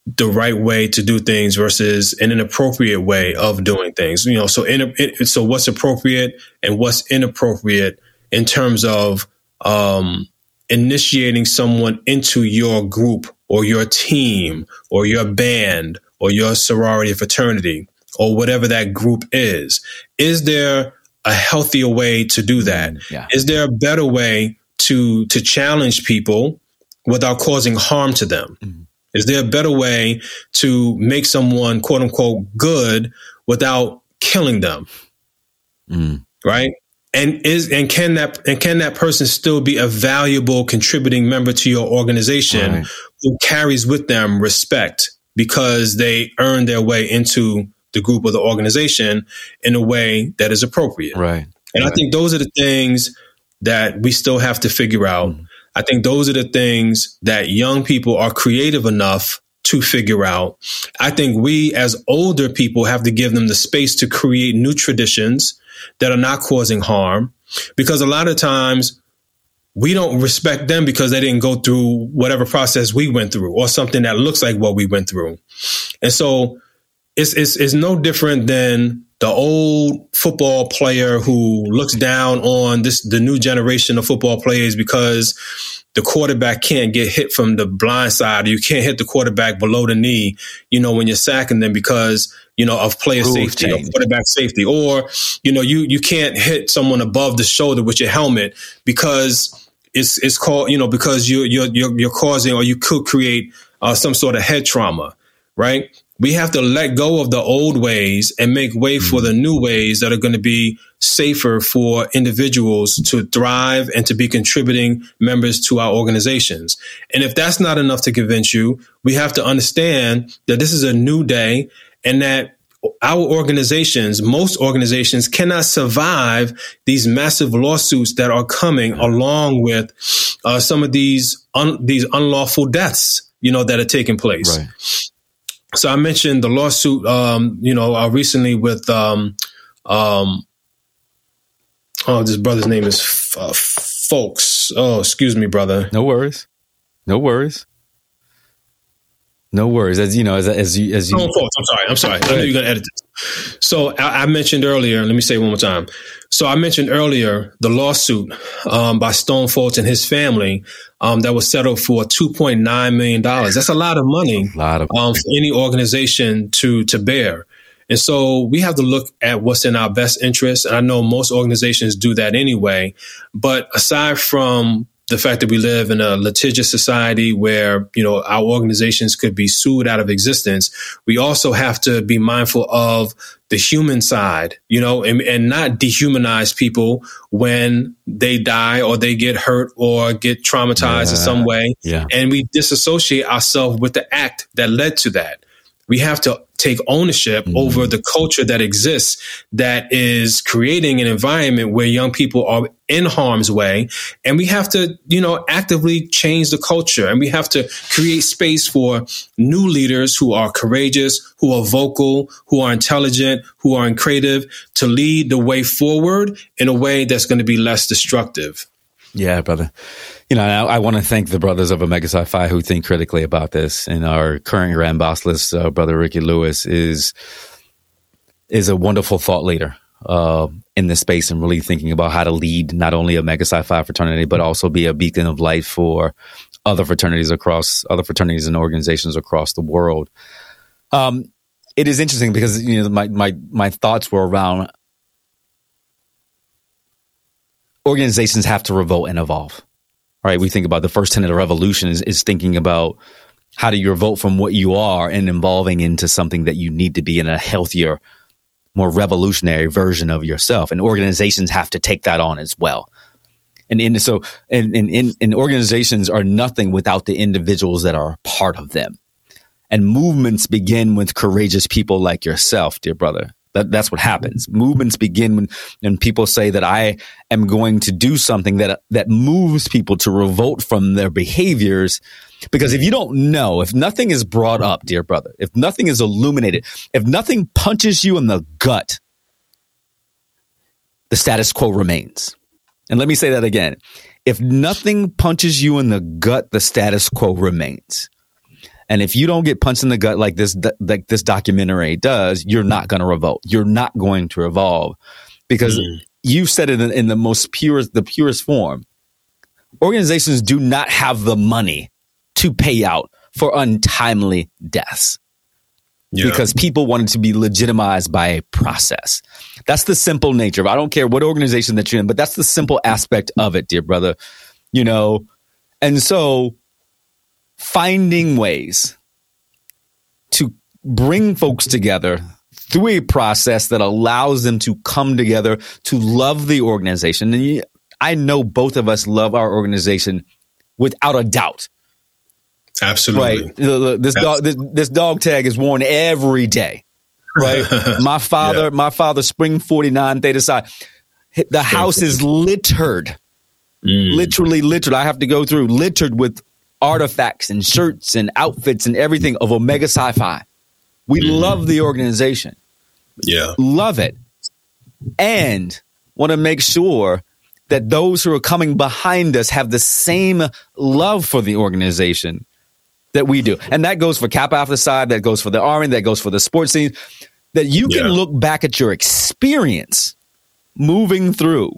the right way to do things versus an inappropriate way of doing things. You know, so in, so what's appropriate and what's inappropriate in terms of um, initiating someone into your group or your team or your band or your sorority fraternity or whatever that group is. Is there a healthier way to do that? Mm, yeah. Is there a better way to to challenge people without causing harm to them? Mm-hmm. Is there a better way to make someone quote unquote good without killing them? Mm. Right? And is and can that and can that person still be a valuable contributing member to your organization right. who carries with them respect because they earn their way into the group or the organization in a way that is appropriate. Right. And right. I think those are the things that we still have to figure out. Mm. I think those are the things that young people are creative enough to figure out. I think we as older people have to give them the space to create new traditions that are not causing harm because a lot of times we don't respect them because they didn't go through whatever process we went through or something that looks like what we went through. And so it's, it's, it's no different than the old football player who looks down on this the new generation of football players because the quarterback can't get hit from the blind side. You can't hit the quarterback below the knee, you know, when you're sacking them because, you know, of player Rule safety change. or quarterback safety. Or, you know, you you can't hit someone above the shoulder with your helmet because it's it's called you know because you you're you're, you're causing or you could create uh, some sort of head trauma, right? We have to let go of the old ways and make way for the new ways that are going to be safer for individuals to thrive and to be contributing members to our organizations. And if that's not enough to convince you, we have to understand that this is a new day and that our organizations, most organizations cannot survive these massive lawsuits that are coming along with uh, some of these un- these unlawful deaths, you know, that are taking place. Right. So I mentioned the lawsuit, um, you know, uh, recently with, um, um, oh, this brother's name is F- uh, Folks. Oh, excuse me, brother. No worries. No worries. No worries. As you know, as as you as you. Oh, Folks. I'm sorry. I'm sorry. I know you're gonna edit this. So I, I mentioned earlier. Let me say it one more time. So I mentioned earlier the lawsuit um, by Stone Foltz and his family um, that was settled for $2.9 million. That's a lot of money A lot of um, for any organization to to bear. And so we have to look at what's in our best interest. And I know most organizations do that anyway. But aside from the fact that we live in a litigious society where, you know, our organizations could be sued out of existence, we also have to be mindful of the human side, you know, and, and not dehumanize people when they die or they get hurt or get traumatized in some way. yeah. And we disassociate ourselves with the act that led to that. We have to take ownership Mhm. over the culture that exists that is creating an environment where young people are in harm's way. And we have to, you know, actively change the culture and we have to create space for new leaders who are courageous, who are vocal, who are intelligent, who are creative to lead the way forward in a way that's going to be less destructive. Yeah, brother. You know, I, I want to thank the brothers of Omega Phi who think critically about this. And our current Grand Basileus, uh, brother Ricky Lewis, is is a wonderful thought leader uh, in this space and really thinking about how to lead not only a Omega Phi fraternity, but also be a beacon of light for other fraternities across other fraternities and organizations across the world. Um, it is interesting because you know my my my thoughts were around organizations have to revolt and evolve. Right? We think about the first tenet of revolution is, is thinking about how do you revolt from what you are and evolving into something that you need to be in a healthier, more revolutionary version of yourself. And organizations have to take that on as well. And in, so, and, and, and, and organizations are nothing without the individuals that are part of them. And movements begin with courageous people like yourself, dear brother. That, that's what happens. Movements begin when, when people say that I am going to do something that that moves people to revolt from their behaviors. Because if you don't know, if nothing is brought up, dear brother, if nothing is illuminated, if nothing punches you in the gut, the status quo remains. And let me say that again. If nothing punches you in the gut, the status quo remains. And if you don't get punched in the gut like this, like this documentary does, you're not going to revolt. You're not going to evolve because Mm. you said it in, in the most purest, the purest form. Organizations do not have the money to pay out for untimely deaths Yeah. because people wanted to be legitimized by a process. That's the simple nature. of I don't care what organization that you're in, but that's the simple aspect of it, dear brother. You know, and so finding ways to bring folks together through a process that allows them to come together to love the organization. And I know both of us love our organization without a doubt. Absolutely. Right. This dog, this, this dog tag is worn every day. Right. my father, Yeah. my father, Spring 49 Theta Psi. The house is littered, Mm. literally littered. I have to go through littered with artifacts and shirts and outfits and everything of Omega Psi Phi. We mm-hmm. love the organization, Yeah. love it, and want to make sure that those who are coming behind us have the same love for the organization that we do. And that goes for Kappa Alpha Psi, that goes for the Army, that goes for the sports scene, that you can Yeah. look back at your experience moving through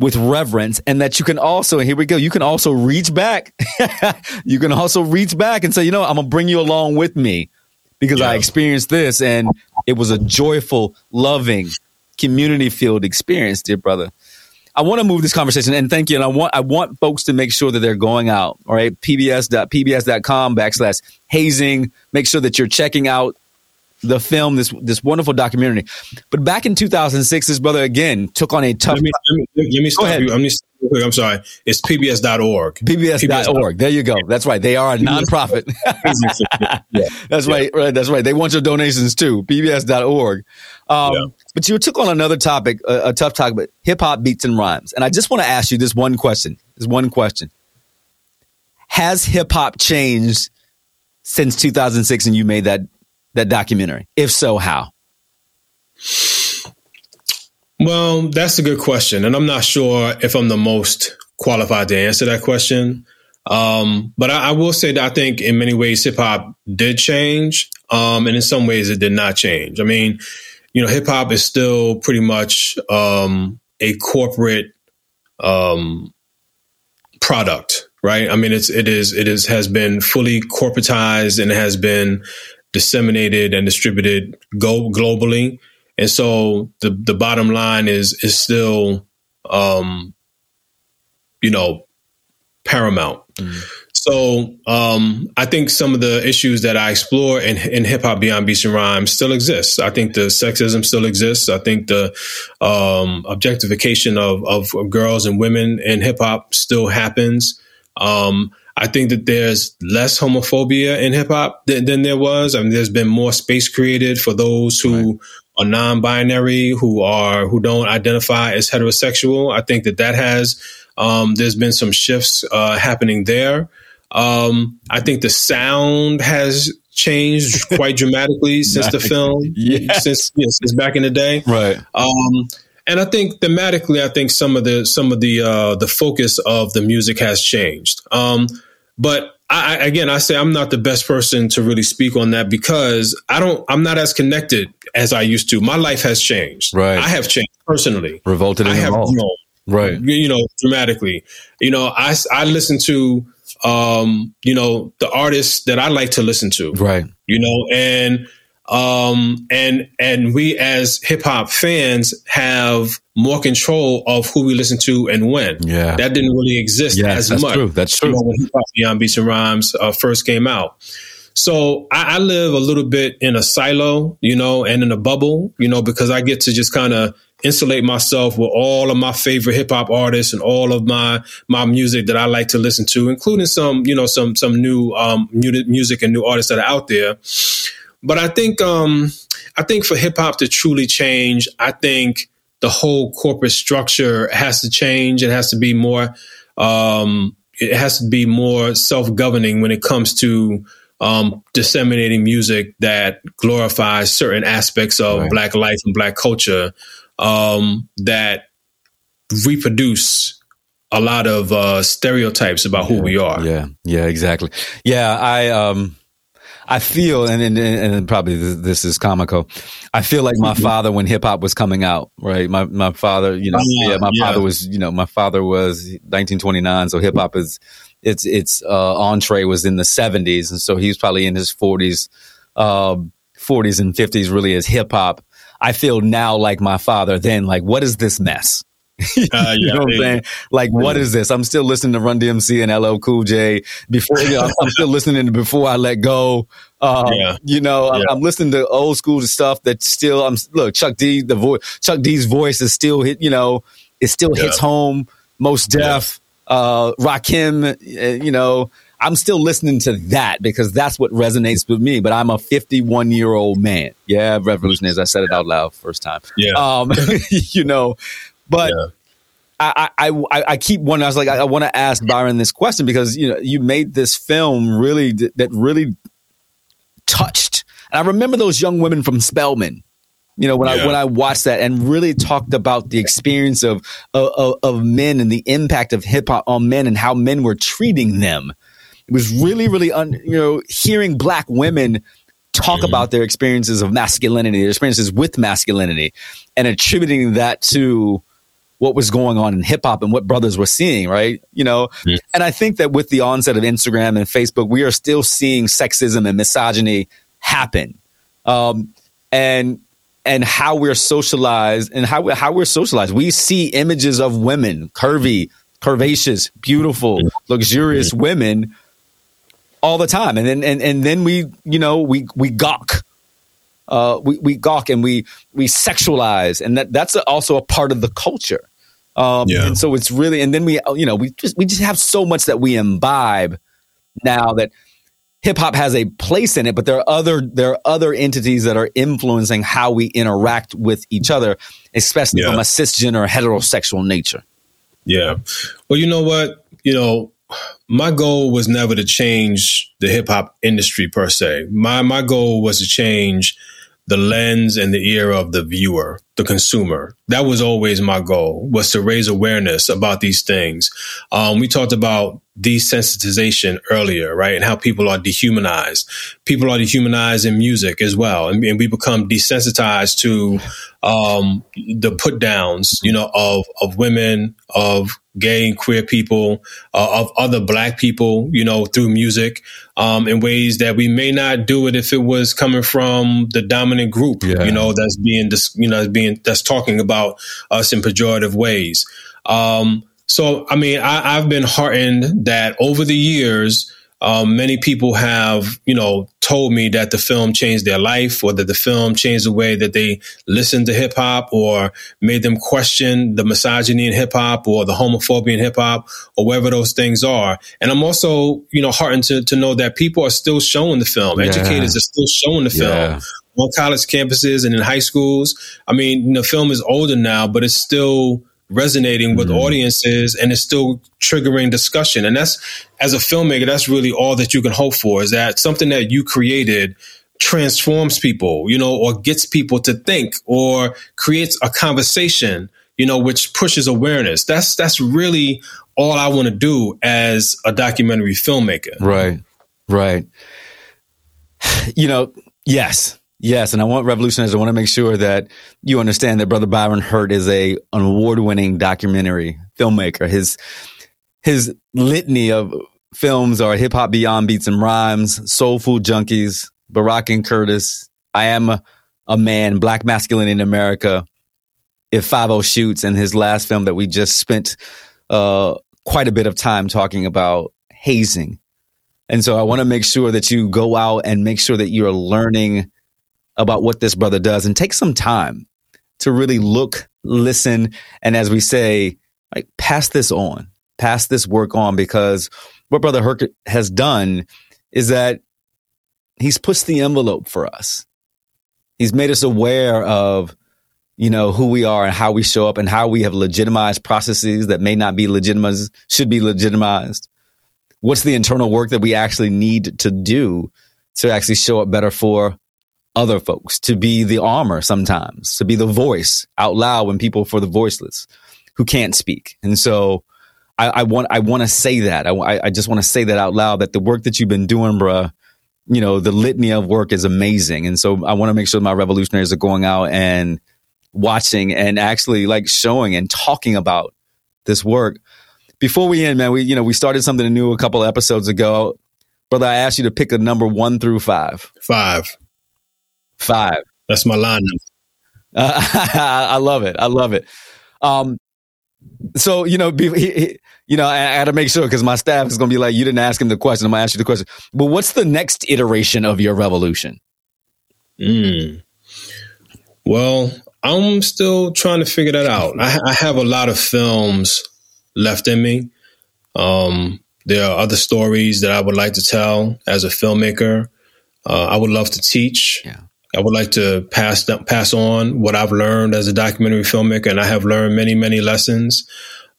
with reverence and that you can also, and here we go, you can also reach back. you can also reach back and say, you know, I'm going to bring you along with me because I experienced this and it was a joyful, loving, community filled experience, dear brother. I want to move this conversation and thank you. And I want I want folks to make sure that they're going out. All right, pbs.pbs.com backslash hazing. Make sure that you're checking out the film, this this wonderful documentary. But back in 2006, this brother again took on a tough. Let me, let me, let me stop you. I'm, I'm sorry. It's pbs.org. PBS.org. There you go. That's right. They are a nonprofit. yeah. That's yeah. right. Right. That's right. They want your donations too. PBS.org. Um, yeah. But you took on another topic, a, a tough topic, but hip hop beats and rhymes. And I just want to ask you this one question. This one question. Has hip hop changed since 2006 and you made that that documentary? If so, how? Well, that's a good question. And I'm not sure if I'm the most qualified to answer that question. Um, but I, I, will say that I think in many ways hip hop did change. Um, and in some ways it did not change. I mean, you know, hip hop is still pretty much um, a corporate um, product, right? I mean, it's it is it is has been fully corporatized and has been disseminated and distributed go globally. And so the the bottom line is is still um, you know paramount. Mm. So um, I think some of the issues that I explore in, in hip hop beyond beats and rhymes still exists. I think the sexism still exists. I think the um, objectification of, of girls and women in hip hop still happens. Um, I think that there's less homophobia in hip hop than, than, there was. I mean, there's been more space created for those who right. are non-binary, who are who don't identify as heterosexual. I think that that has um, there's been some shifts uh, happening there. Um, I think the sound has changed quite dramatically since the film, yeah. since yeah, since back in the day, right? Um, and I think thematically, I think some of the some of the uh, the focus of the music has changed. Um, but I, again, I say I'm not the best person to really speak on that because I don't. I'm not as connected as I used to. My life has changed. Right. I have changed personally. Revolted. I have grown. Right. You know, dramatically. You know, I I listen to um, you know, the artists that I like to listen to. Right. You know, and um and and we as hip hop fans have more control of who we listen to and when. Yeah. That didn't really exist yes, as that's much. True. That's true. You know, when hip hop beyond beats and rhymes uh, first came out. So I, I, live a little bit in a silo, you know, and in a bubble, you know, because I get to just kind of insulate myself with all of my favorite hip hop artists and all of my my music that I like to listen to, including some you know some some new um, music and new artists that are out there. But I think um, I think for hip hop to truly change, I think the whole corporate structure has to change. It has to be more. Um, it has to be more self governing when it comes to um, disseminating music that glorifies certain aspects of right. Black life and Black culture um, that reproduce a lot of uh, stereotypes about yeah, who we are. Yeah, yeah, exactly. Yeah, I um, I feel, and and, and probably this is comical. I feel like my mm-hmm. father when hip hop was coming out, right? My my father, you know, uh, yeah, my yeah. father was, you know, my father was 1929, so hip hop is its its uh, entree was in the 70s, and so he was probably in his 40s, uh, 40s and 50s, really as hip hop. I feel now like my father then, like, what is this mess? Uh, you know what I'm saying? Like, what is this? I'm still listening to Run DMC and LL Cool J. Before, you know, I'm still listening to Before I Let Go. Um, yeah. You know, yeah. I'm, listening to old school stuff that still. I'm look Chuck D. The voice, Chuck D's voice is still hit. You know, it still yeah. hits home. Mos Def, uh, Rakim. Uh, you know, I'm still listening to that because that's what resonates with me. But I'm a 51 year old man. Yeah, revolutionaries. I said it out loud first time. Yeah. Um, you know, but. Yeah. I, I, I, I keep wondering. I was like, I, I want to ask Byron this question because you know you made this film really that really touched. And I remember those young women from Spelman. you know when yeah. I when I watched that and really talked about the experience of of, of men and the impact of hip hop on men and how men were treating them. It was really really un, you know hearing black women talk mm-hmm. about their experiences of masculinity, their experiences with masculinity, and attributing that to what was going on in hip hop and what brothers were seeing, right? You know, mm-hmm. and I think that with the onset of Instagram and Facebook, we are still seeing sexism and misogyny happen. Um, and and how we're socialized and how how we're socialized. We see images of women, curvy, curvaceous, beautiful, luxurious women all the time. And then and, and then we, you know, we we gawk. Uh, we, we gawk and we we sexualize and that that's also a part of the culture. Um, Yeah. and so it's really and then we you know we just we just have so much that we imbibe now that hip hop has a place in it, but there are other there are other entities that are influencing how we interact with each other, especially Yeah. from a cisgender heterosexual nature. Yeah. Well, you know what? You know, my goal was never to change the hip hop industry per se. My my goal was to change the lens and the ear of the viewer, the consumer. That was always my goal was to raise awareness about these things. Um, we talked about desensitization earlier, right? And how people are dehumanized. People are dehumanized in music as well. And, and we become desensitized to um, the put downs, you know, of, of women, of gay and queer people, uh, of other black people, you know, through music, um, in ways that we may not do it if it was coming from the dominant group, Yeah. you know, that's being, dis- you know, being, that's talking about us in pejorative ways. Um, so, I mean, I, I've been heartened that over the years, um, many people have, you know, told me that the film changed their life or that the film changed the way that they listened to hip hop or made them question the misogyny in hip hop or the homophobia in hip hop or whatever those things are. And I'm also, you know, heartened to, to know that people are still showing the film. Yeah. Educators are still showing the film Yeah. on college campuses and in high schools. I mean, the film is older now, but it's still resonating with mm-hmm. audiences and it's still triggering discussion. And that's, as a filmmaker, that's really all that you can hope for is that something that you created transforms people, you know, or gets people to think or creates a conversation, you know, which pushes awareness. That's, that's really all I want to do as a documentary filmmaker. Right. Right. You know, yes. Yes, and I want revolutionaries. I want to make sure that you understand that Brother Byron Hurt is a an award-winning documentary filmmaker. His his litany of films are Hip Hop Beyond Beats and Rhymes, Soul Food Junkies, Barack and Curtis, I Am a, a Man, Black Masculine in America, If 50 Shoots, and his last film that we just spent uh, quite a bit of time talking about, Hazing. And so I want to make sure that you go out and make sure that you're learning about what this brother does and take some time to really look, listen, and as we say, like pass this on, pass this work on because what Brother Hurt has done is that he's pushed the envelope for us. He's made us aware of, you know, who we are and how we show up and how we have legitimized processes that may not be legitimized, should be legitimized. What's the internal work that we actually need to do to actually show up better for other folks, to be the armor sometimes, to be the voice out loud when people for the voiceless who can't speak. And so I, I want I want to say that. I, I just want to say that out loud that the work that you've been doing, bruh, you know, the litany of work is amazing. And so I want to make sure my revolutionaries are going out and watching and actually like showing and talking about this work. Before we end, man, we you know we started something new a couple episodes ago. Brother, I asked you to pick a number one through five. Five. Five. That's my line. Uh, I love it. I love it. Um, so you know, be, he, he- you know, I, I got to make sure because my staff is going to be like, you didn't ask him the question. I'm going to ask you the question. But what's the next iteration of your revolution? Mm. Well, I'm still trying to figure that out. I, I have a lot of films left in me. Um, there are other stories that I would like to tell as a filmmaker. Uh, I would love to teach. Yeah. I would like to pass pass on what I've learned as a documentary filmmaker, and I have learned many, many lessons.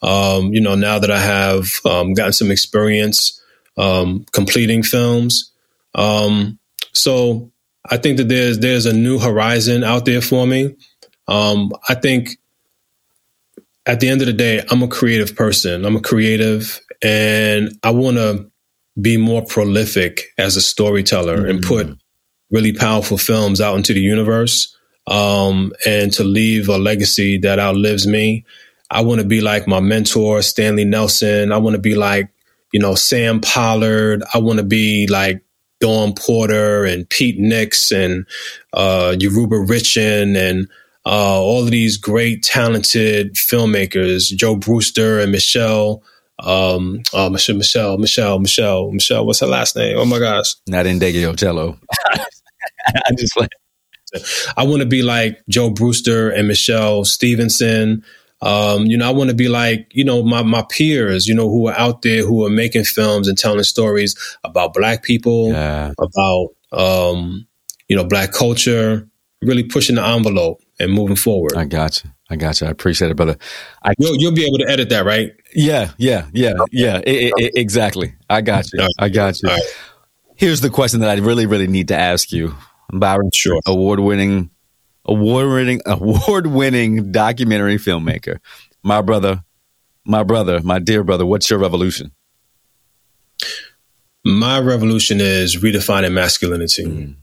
Um, you know, now that I have um, gotten some experience um, completing films, um, so I think that there's there's a new horizon out there for me. Um, I think at the end of the day, I'm a creative person. I'm a creative, and I want to be more prolific as a storyteller and put really powerful films out into the universe, um, and to leave a legacy that outlives me. I want to be like my mentor, Stanley Nelson. I want to be like, you know, Sam Pollard. I want to be like Dawn Porter and Pete Nicks and uh, Yoruba Richen and uh, all of these great, talented filmmakers, Joe Brewster and Michelle. Um, oh, Michelle, Michelle, Michelle, Michelle, Michelle. What's her last name? Oh my gosh, not Indegio Cello. I just like. I want to be like Joe Brewster and Michelle Stephenson. Um, you know, I want to be like, you know, my, my peers, you know, who are out there who are making films and telling stories about black people, yeah. about, um, you know, black culture, really pushing the envelope and moving forward. I got you. I got you. I appreciate it, brother. I, you'll, you'll be able to edit that, right? Yeah, yeah, yeah, yeah. It, it, exactly. I got you. I got you. Here's the question that I really, really need to ask you, Byron. Sure. Award winning award winning award winning documentary filmmaker. My brother, my brother, my dear brother, what's your revolution? My revolution is redefining masculinity. Mm.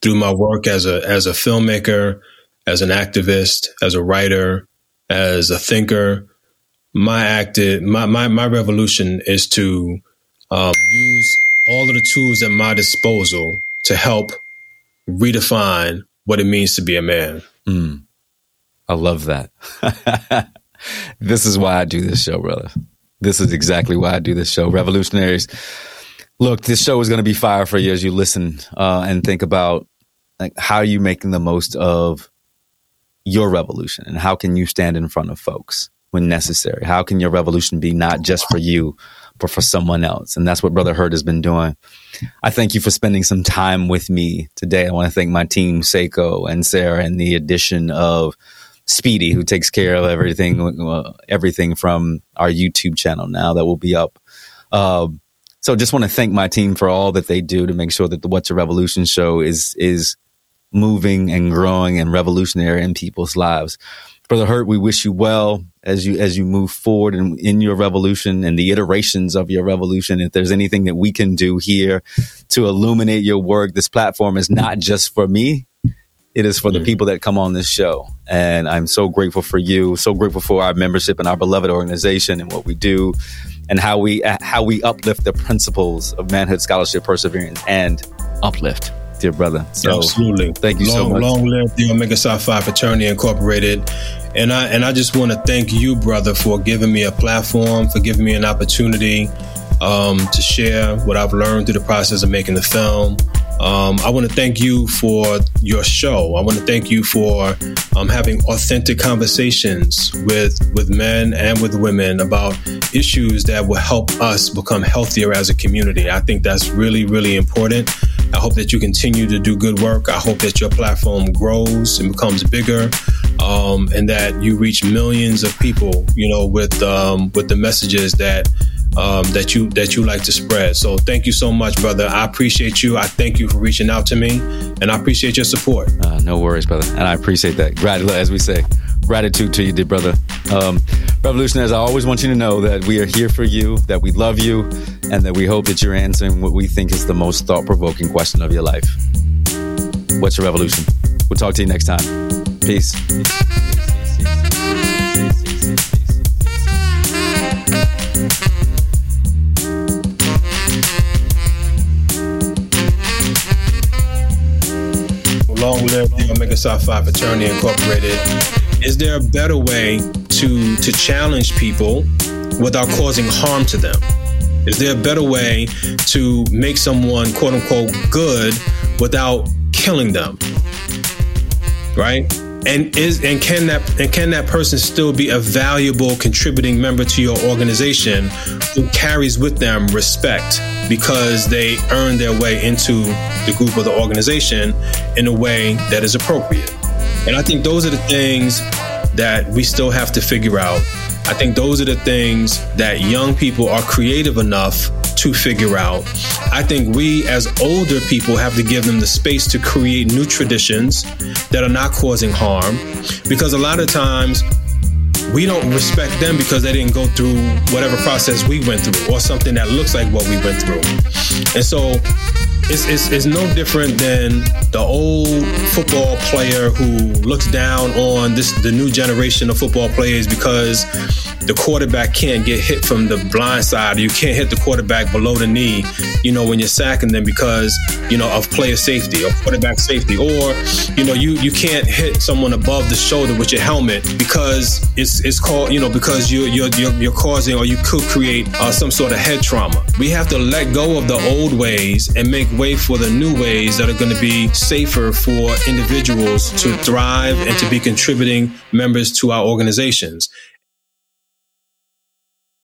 Through my work as a as a filmmaker, as an activist, as a writer, as a thinker, my active my my, my revolution is to um, use all of the tools at my disposal to help redefine what it means to be a man. Mm. I love that. this is why I do this show, brother. This is exactly why I do this show. Revolutionaries. Look, this show is going to be fire for you as you listen uh, and think about like how are you making the most of your revolution and how can you stand in front of folks when necessary? How can your revolution be not just for you, but for someone else? And that's what Brother Hurt has been doing. I thank you for spending some time with me today. I want to thank my team, Seiko and Sarah, and the addition of Speedy, who takes care of everything, uh, everything from our YouTube channel now that will be up. Uh, so just want to thank my team for all that they do to make sure that the What's a Revolution show is is moving and growing and revolutionary in people's lives. Brother Hurt, we wish you well as you as you move forward in, in your revolution and the iterations of your revolution. If there's anything that we can do here to illuminate your work, this platform is not just for me. It is for the people that come on this show. And I'm so grateful for you, so grateful for our membership and our beloved organization and what we do and how we how we uplift the principles of manhood scholarship, perseverance, and uplift dear brother. So Absolutely. Thank you long, so much. Long live the Omega Psi Phi Fraternity Incorporated. And I and I just want to thank you, brother, for giving me a platform, for giving me an opportunity um, to share what I've learned through the process of making the film. Um, I want to thank you for your show. I want to thank you for um, having authentic conversations with with men and with women about issues that will help us become healthier as a community. I think that's really really important. I hope that you continue to do good work. I hope that your platform grows and becomes bigger, um, and that you reach millions of people. You know, with um, with the messages that um, that you that you like to spread. So thank you so much, brother. I appreciate you. I thank you for reaching out to me, and I appreciate your support. Uh, no worries, brother, and I appreciate that. Gratitude, as we say, gratitude to you, dear brother. Um, Revolutionaries, I always want you to know that we are here for you, that we love you, and that we hope that you're answering what we think is the most thought provoking question of your life. What's your revolution? We'll talk to you next time. Peace. long live the Omega Psi Incorporated. Is there a better way to to challenge people without causing harm to them? Is there a better way to make someone quote unquote good without killing them? Right? and is and can that and can that person still be a valuable contributing member to your organization who carries with them respect because they earn their way into the group of the organization in a way that is appropriate and i think those are the things that we still have to figure out i think those are the things that young people are creative enough to figure out. I think we as older people have to give them the space to create new traditions that are not causing harm because a lot of times we don't respect them because they didn't go through whatever process we went through or something that looks like what we went through. And so it's, it's, it's no different than the old football player who looks down on this the new generation of football players because the quarterback can't get hit from the blind side. You can't hit the quarterback below the knee, you know, when you're sacking them because, you know, of player safety or quarterback safety. Or, you know, you, you can't hit someone above the shoulder with your helmet because it's it's called, you know, because you're you're you're, you're causing or you could create uh, some sort of head trauma. We have to let go of the old ways and make way for the new ways that are going to be safer for individuals to thrive and to be contributing members to our organizations.